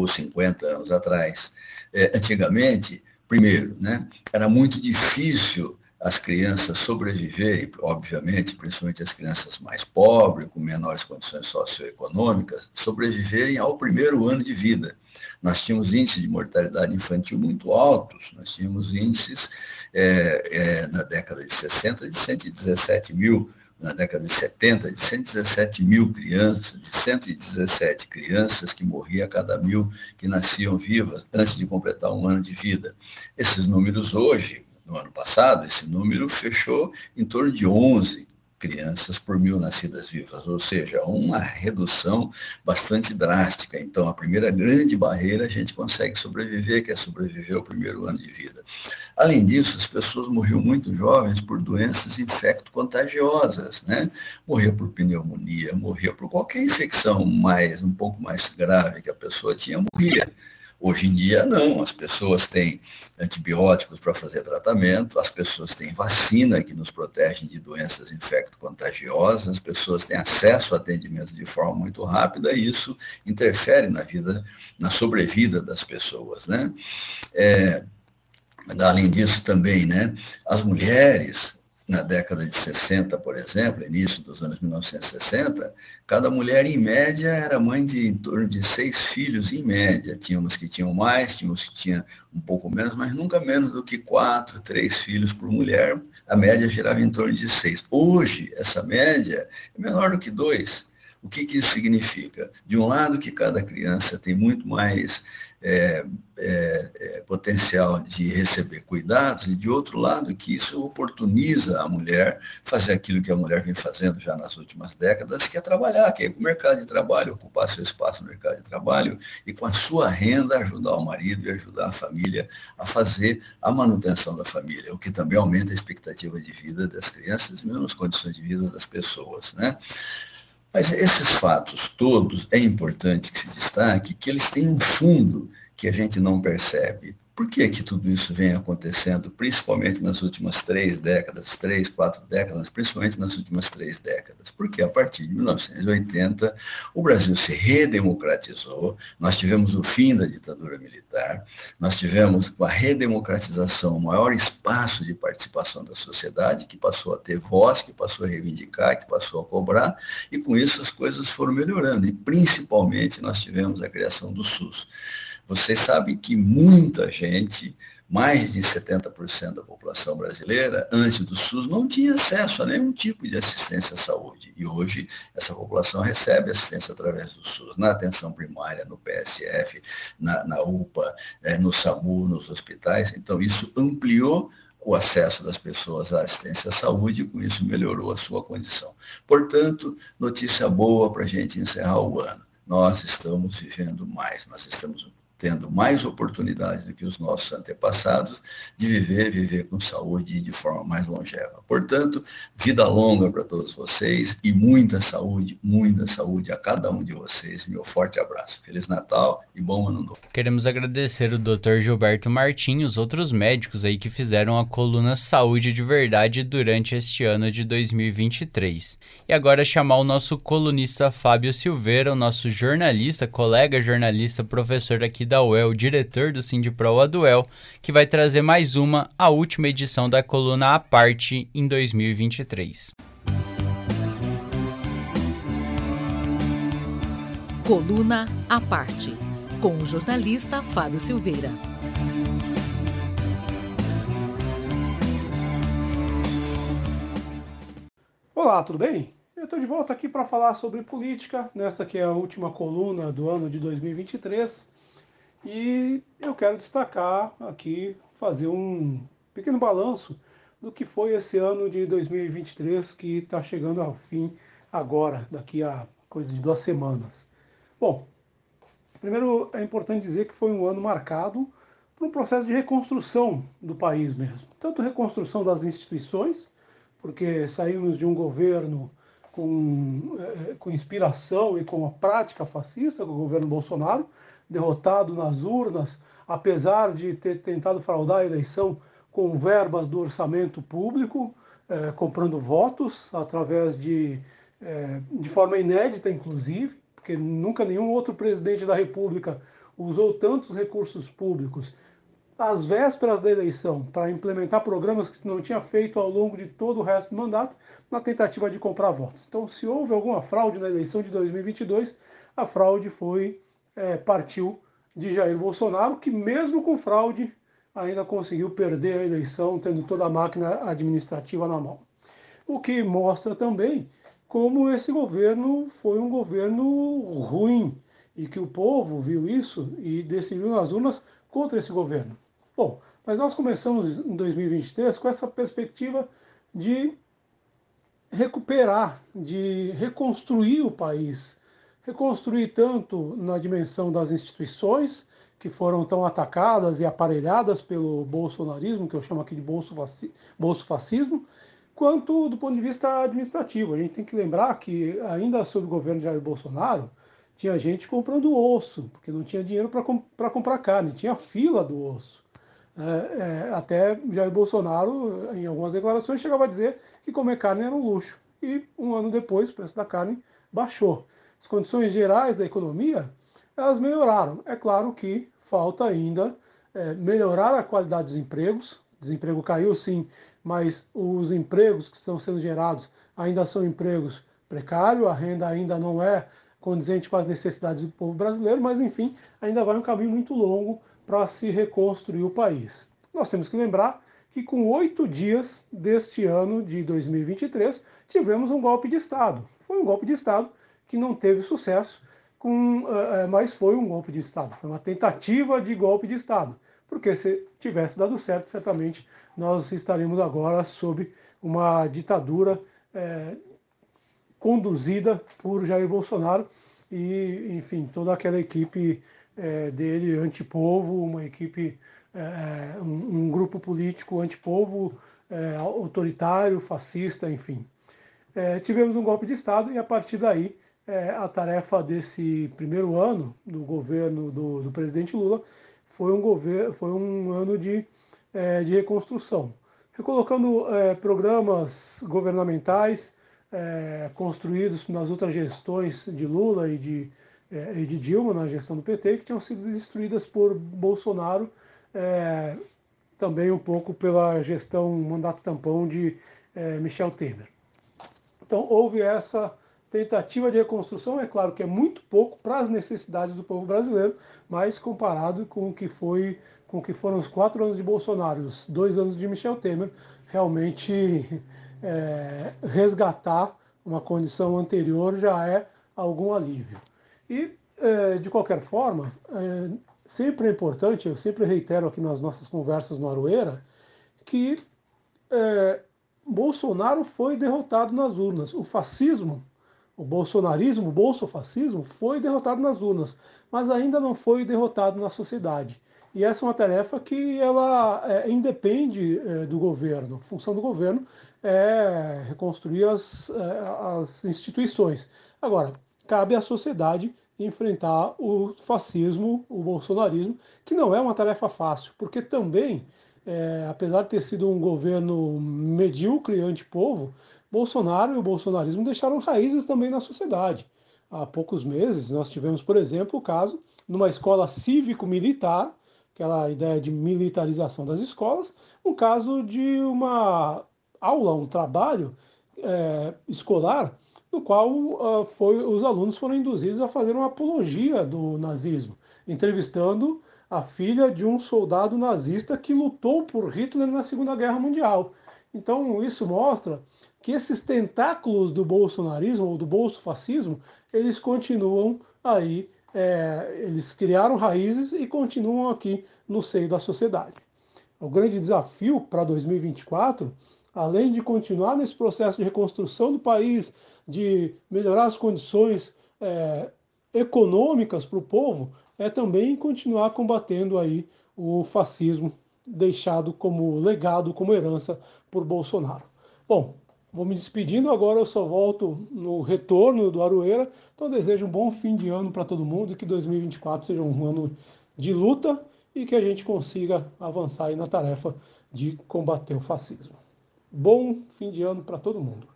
ou 50 anos atrás. É, antigamente, Primeiro, né, era muito difícil as crianças sobreviverem, obviamente, principalmente as crianças mais pobres, com menores condições socioeconômicas, sobreviverem ao primeiro ano de vida. Nós tínhamos índices de mortalidade infantil muito altos, nós tínhamos índices é, é, na década de 60 de 117 mil, na década de 70 de 117 mil crianças, de 117 crianças que morriam a cada mil que nasciam vivas antes de completar um ano de vida. Esses números hoje, no ano passado, esse número fechou em torno de 11 crianças por mil nascidas vivas, ou seja, uma redução bastante drástica. Então, a primeira grande barreira a gente consegue sobreviver, que é sobreviver ao primeiro ano de vida. Além disso, as pessoas morriam muito jovens por doenças infecto-contagiosas, né? Morria por pneumonia, morria por qualquer infecção mais, um pouco mais grave que a pessoa tinha, morria. Hoje em dia, não. As pessoas têm antibióticos para fazer tratamento, as pessoas têm vacina que nos protege de doenças infecto-contagiosas, as pessoas têm acesso a atendimento de forma muito rápida e isso interfere na vida, na sobrevida das pessoas, né? É, além disso também, né, as mulheres na década de 60, por exemplo, início dos anos 1960, cada mulher, em média, era mãe de em torno de seis filhos, em média. Tínhamos que tinham mais, tínhamos que tinham um pouco menos, mas nunca menos do que quatro, três filhos por mulher. A média girava em torno de seis. Hoje, essa média é menor do que dois. O que, que isso significa? De um lado, que cada criança tem muito mais é, é, é, potencial de receber cuidados, e de outro lado, que isso oportuniza a mulher fazer aquilo que a mulher vem fazendo já nas últimas décadas, que é trabalhar, que é ir para o mercado de trabalho, ocupar seu espaço no mercado de trabalho e com a sua renda ajudar o marido e ajudar a família a fazer a manutenção da família, o que também aumenta a expectativa de vida das crianças e mesmo as condições de vida das pessoas, né? Mas esses fatos todos, é importante que se destaque que eles têm um fundo que a gente não percebe. Por que, que tudo isso vem acontecendo, principalmente nas últimas três décadas, três, quatro décadas, principalmente nas últimas três décadas? Porque a partir de 1980 o Brasil se redemocratizou, nós tivemos o fim da ditadura militar, nós tivemos com a redemocratização o maior espaço de participação da sociedade, que passou a ter voz, que passou a reivindicar, que passou a cobrar, e com isso as coisas foram melhorando, e principalmente nós tivemos a criação do SUS. Vocês sabem que muita gente, mais de 70% da população brasileira, antes do SUS, não tinha acesso a nenhum tipo de assistência à saúde. E hoje essa população recebe assistência através do SUS, na atenção primária, no PSF, na, na UPA, é, no SAMU, nos hospitais. Então, isso ampliou o acesso das pessoas à assistência à saúde e com isso melhorou a sua condição. Portanto, notícia boa para a gente encerrar o ano. Nós estamos vivendo mais, nós estamos tendo mais oportunidades do que os nossos antepassados de viver, viver com saúde e de forma mais longeva. Portanto, vida longa para todos vocês e muita saúde, muita saúde a cada um de vocês. Meu forte abraço. Feliz Natal e bom ano novo. Queremos agradecer o Dr. Gilberto Martins e os outros médicos aí que fizeram a coluna Saúde de Verdade durante este ano de 2023. E agora chamar o nosso colunista Fábio Silveira, o nosso jornalista, colega jornalista, professor aqui da UEL, diretor do Sindipro Aduel, que vai trazer mais uma, a última edição da coluna à parte em 2023. Coluna à parte, com o jornalista Fábio Silveira. Olá, tudo bem? Eu estou de volta aqui para falar sobre política, nesta que é a última coluna do ano de 2023. E eu quero destacar aqui, fazer um pequeno balanço do que foi esse ano de 2023 que está chegando ao fim agora, daqui a coisa de duas semanas. Bom, primeiro é importante dizer que foi um ano marcado por um processo de reconstrução do país mesmo. Tanto reconstrução das instituições, porque saímos de um governo com, é, com inspiração e com a prática fascista, com o governo Bolsonaro, derrotado nas urnas, apesar de ter tentado fraudar a eleição com verbas do orçamento público, eh, comprando votos através de, eh, de forma inédita, inclusive, porque nunca nenhum outro presidente da República usou tantos recursos públicos às vésperas da eleição, para implementar programas que não tinha feito ao longo de todo o resto do mandato, na tentativa de comprar votos. Então, se houve alguma fraude na eleição de 2022, a fraude foi é, partiu de Jair Bolsonaro, que mesmo com fraude ainda conseguiu perder a eleição, tendo toda a máquina administrativa na mão. O que mostra também como esse governo foi um governo ruim e que o povo viu isso e decidiu nas urnas contra esse governo. Bom, mas nós começamos em 2023 com essa perspectiva de recuperar, de reconstruir o país. Reconstruir tanto na dimensão das instituições, que foram tão atacadas e aparelhadas pelo bolsonarismo, que eu chamo aqui de bolsofascismo, quanto do ponto de vista administrativo. A gente tem que lembrar que, ainda sob o governo de Jair Bolsonaro, tinha gente comprando osso, porque não tinha dinheiro para comp comprar carne, tinha fila do osso. É, é, até Jair Bolsonaro, em algumas declarações, chegava a dizer que comer carne era um luxo. E um ano depois, o preço da carne baixou. As condições gerais da economia, elas melhoraram. É claro que falta ainda é, melhorar a qualidade dos empregos. O desemprego caiu sim, mas os empregos que estão sendo gerados ainda são empregos precários, a renda ainda não é condizente com as necessidades do povo brasileiro, mas enfim, ainda vai um caminho muito longo para se reconstruir o país. Nós temos que lembrar que com oito dias deste ano de 2023 tivemos um golpe de Estado. Foi um golpe de Estado que não teve sucesso, com, uh, mas foi um golpe de Estado, foi uma tentativa de golpe de Estado. Porque se tivesse dado certo, certamente nós estaríamos agora sob uma ditadura uh, conduzida por Jair Bolsonaro e, enfim, toda aquela equipe é, dele antipovo, uma equipe, é, um, um, grupo político antipovo, é, autoritário, fascista, enfim. É, tivemos um golpe de Estado e, a partir daí, é, a tarefa desse primeiro ano do governo do, do presidente Lula foi um, governo, foi um ano de, é, de reconstrução, recolocando programas governamentais é, construídos nas outras gestões de Lula e de, é, e de Dilma, na gestão do PT, que tinham sido destruídas por Bolsonaro, é, também um pouco pela gestão mandato tampão de é, Michel Temer. Então houve essa tentativa de reconstrução, é claro que é muito pouco para as necessidades do povo brasileiro, mas comparado com o que foi com o que foram os quatro anos de Bolsonaro, os dois anos de Michel Temer, realmente (laughs) é, resgatar uma condição anterior já é algum alívio. E, é, de qualquer forma, é, sempre é importante, eu sempre reitero aqui nas nossas conversas no Aroeira, que é, Bolsonaro foi derrotado nas urnas. O fascismo, o bolsonarismo, o bolsofascismo, foi derrotado nas urnas, mas ainda não foi derrotado na sociedade. E essa é uma tarefa que ela é, independe é, do governo. A função do governo é reconstruir as, é, as instituições. Agora, cabe à sociedade enfrentar o fascismo, o bolsonarismo, que não é uma tarefa fácil, porque também, é, apesar de ter sido um governo medíocre e antipovo, Bolsonaro e o bolsonarismo deixaram raízes também na sociedade. Há poucos meses, nós tivemos, por exemplo, o caso numa escola cívico-militar aquela ideia de militarização das escolas, um caso de uma aula, um trabalho é, escolar, no qual uh, foi, os alunos foram induzidos a fazer uma apologia do nazismo, entrevistando a filha de um soldado nazista que lutou por Hitler na Segunda Guerra Mundial. Então isso mostra que esses tentáculos do bolsonarismo ou do bolsofascismo, eles continuam aí é, eles criaram raízes e continuam aqui no seio da sociedade. O grande desafio para 2024, além de continuar nesse processo de reconstrução do país, de melhorar as condições é, econômicas para o povo, é também continuar combatendo aí o fascismo deixado como legado, como herança por Bolsonaro. Bom, Vou me despedindo agora, eu só volto no retorno do Aroeira. Então desejo um bom fim de ano para todo mundo e que 2024 seja um ano de luta e que a gente consiga avançar na tarefa de combater o fascismo. Bom fim de ano para todo mundo.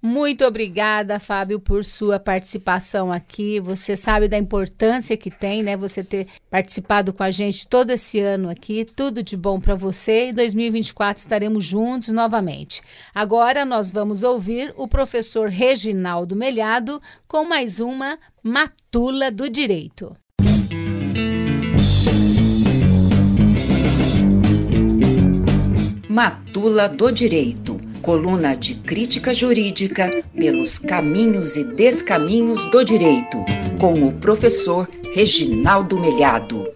Muito obrigada, Fábio, por sua participação aqui. Você sabe da importância que tem, né? Você ter participado com a gente todo esse ano aqui. Tudo de bom para você. Em 2024 estaremos juntos novamente. Agora nós vamos ouvir o professor Reginaldo Melhado com mais uma Matula do Direito. Matula do Direito, coluna de crítica jurídica pelos caminhos e descaminhos do direito, com o professor Reginaldo Melhado.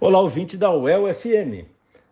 Olá, ouvinte da UEL FM.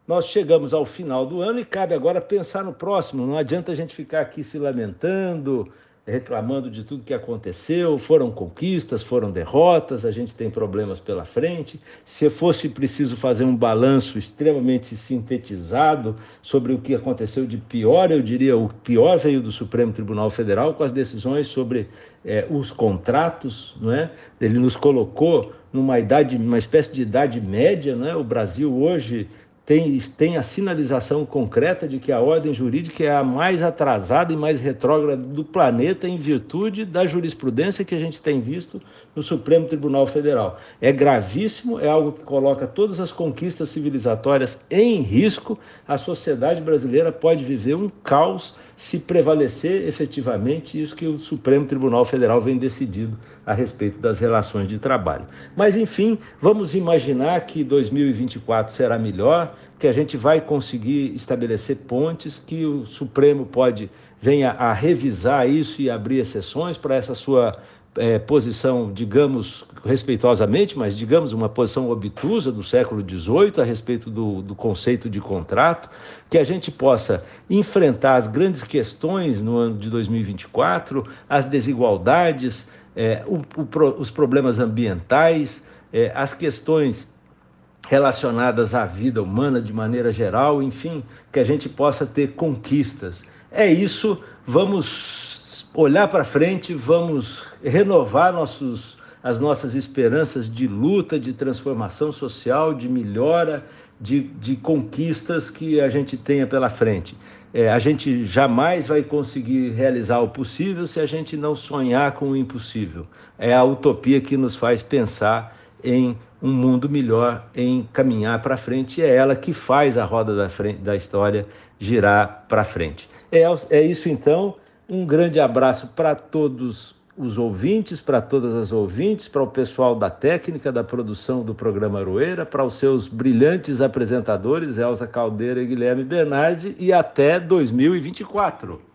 Nós chegamos ao final do ano e cabe agora pensar no próximo. Não adianta a gente ficar aqui se lamentando, reclamando de tudo que aconteceu, foram conquistas, foram derrotas, a gente tem problemas pela frente. Se fosse preciso fazer um balanço extremamente sintetizado sobre o que aconteceu de pior, eu diria o pior veio do Supremo Tribunal Federal com as decisões sobre é, os contratos, não é? Ele nos colocou numa idade, uma espécie de idade média, não é? O Brasil hoje tem, tem a sinalização concreta de que a ordem jurídica é a mais atrasada e mais retrógrada do planeta em virtude da jurisprudência que a gente tem visto no Supremo Tribunal Federal. É gravíssimo, é algo que coloca todas as conquistas civilizatórias em risco. A sociedade brasileira pode viver um caos se prevalecer efetivamente isso que o Supremo Tribunal Federal vem decidido a respeito das relações de trabalho. Mas, enfim, vamos imaginar que 2024 será melhor, que a gente vai conseguir estabelecer pontes, que o Supremo pode venha a revisar isso e abrir exceções para essa sua é, posição, digamos, respeitosamente, mas digamos uma posição obtusa do século XVIII a respeito do, do conceito de contrato, que a gente possa enfrentar as grandes questões no ano de 2024, as desigualdades, é, o, o, os problemas ambientais, é, as questões relacionadas à vida humana de maneira geral, enfim, que a gente possa ter conquistas. É isso, vamos olhar para frente, vamos renovar nossos, as nossas esperanças de luta, de transformação social, de melhora, de, de conquistas que a gente tenha pela frente. É, a gente jamais vai conseguir realizar o possível se a gente não sonhar com o impossível. É a utopia que nos faz pensar em um mundo melhor, em caminhar para frente. É ela que faz a roda da, frente, da história girar para frente. É, é isso então. Um grande abraço para todos os ouvintes, para todas as ouvintes, para o pessoal da técnica, da produção do programa Aroeira, para os seus brilhantes apresentadores, Elza Caldeira e Guilherme Bernardi, e até 2024.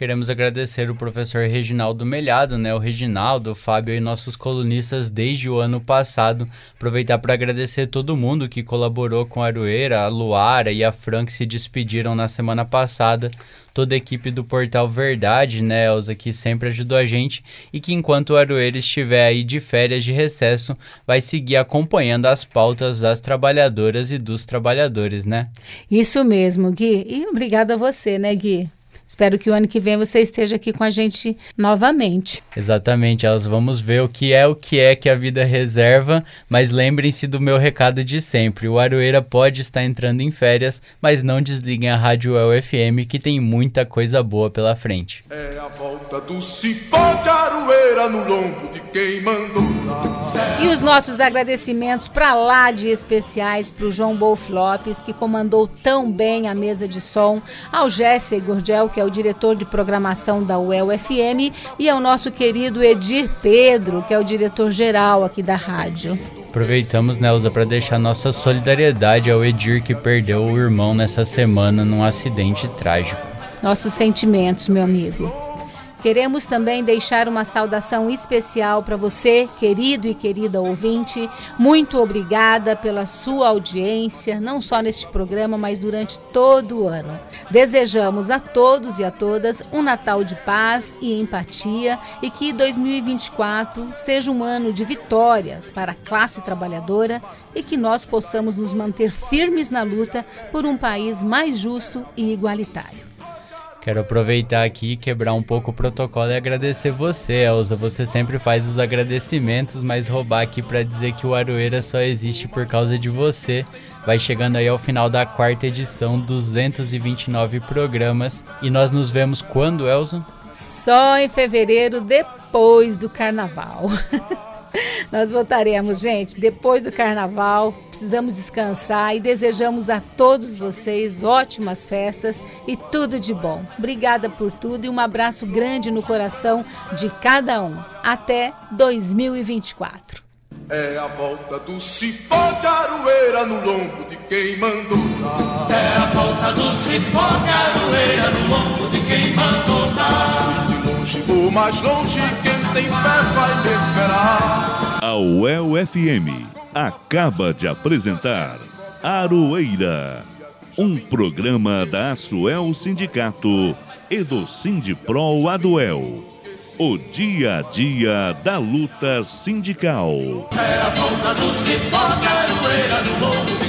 Queremos agradecer o professor Reginaldo Melhado, né? O Reginaldo, o Fábio e nossos colunistas desde o ano passado. Aproveitar para agradecer todo mundo que colaborou com a Aroeira, a Luara e a Fran que se despediram na semana passada. Toda a equipe do Portal Verdade, né, Elza, que sempre ajudou a gente e que enquanto o Aroeira estiver aí de férias de recesso, vai seguir acompanhando as pautas das trabalhadoras e dos trabalhadores, né? Isso mesmo, Gui. E obrigado a você, né, Gui? Espero que o ano que vem você esteja aqui com a gente novamente. Exatamente, elas vamos ver o que é o que é que a vida reserva, mas lembrem-se do meu recado de sempre. O Aroeira pode estar entrando em férias, mas não desliguem a Rádio El FM que tem muita coisa boa pela frente. É a volta do cipó de Aroeira no lombo de quem mandou E os nossos agradecimentos para lá de especiais para o João Bolf Lopes, que comandou tão bem a mesa de som, ao Jersey Gurgel, que é o diretor de programação da UEL FM, e ao nosso querido Edir Pedro, que é o diretor-geral aqui da rádio. Aproveitamos, Nelza, para deixar nossa solidariedade ao Edir que perdeu o irmão nessa semana num acidente trágico. Nossos sentimentos, meu amigo. Queremos também deixar uma saudação especial para você, querido e querida ouvinte. Muito obrigada pela sua audiência, não só neste programa, mas durante todo o ano. Desejamos a todos e a todas um Natal de paz e empatia e que 2024 seja um ano de vitórias para a classe trabalhadora e que nós possamos nos manter firmes na luta por um país mais justo e igualitário. Quero aproveitar aqui, quebrar um pouco o protocolo e agradecer você, Elza. Você sempre faz os agradecimentos, mas roubar aqui para dizer que o Aroeira só existe por causa de você. vai chegando aí ao final da quarta edição, 229 programas. E nós nos vemos quando, Elzo? Só em fevereiro, depois do carnaval. (laughs) Nós voltaremos, gente, depois do carnaval. Precisamos descansar e desejamos a todos vocês ótimas festas e tudo de bom. Obrigada por tudo e um abraço grande no coração de cada um. Até 2024. É a volta do cipó de aroeira no lombo de quem mandou dar. É a volta do cipó de aroeira no lombo de quem mandou dar. De longe ou mais longe, quem tem fé vai te esperar. A UEL FM acaba de apresentar Aroeira, um programa da Asuel Sindicato e do Sindipro Aduel. O dia a dia da luta sindical. É a volta do cipó de aroeira no lombo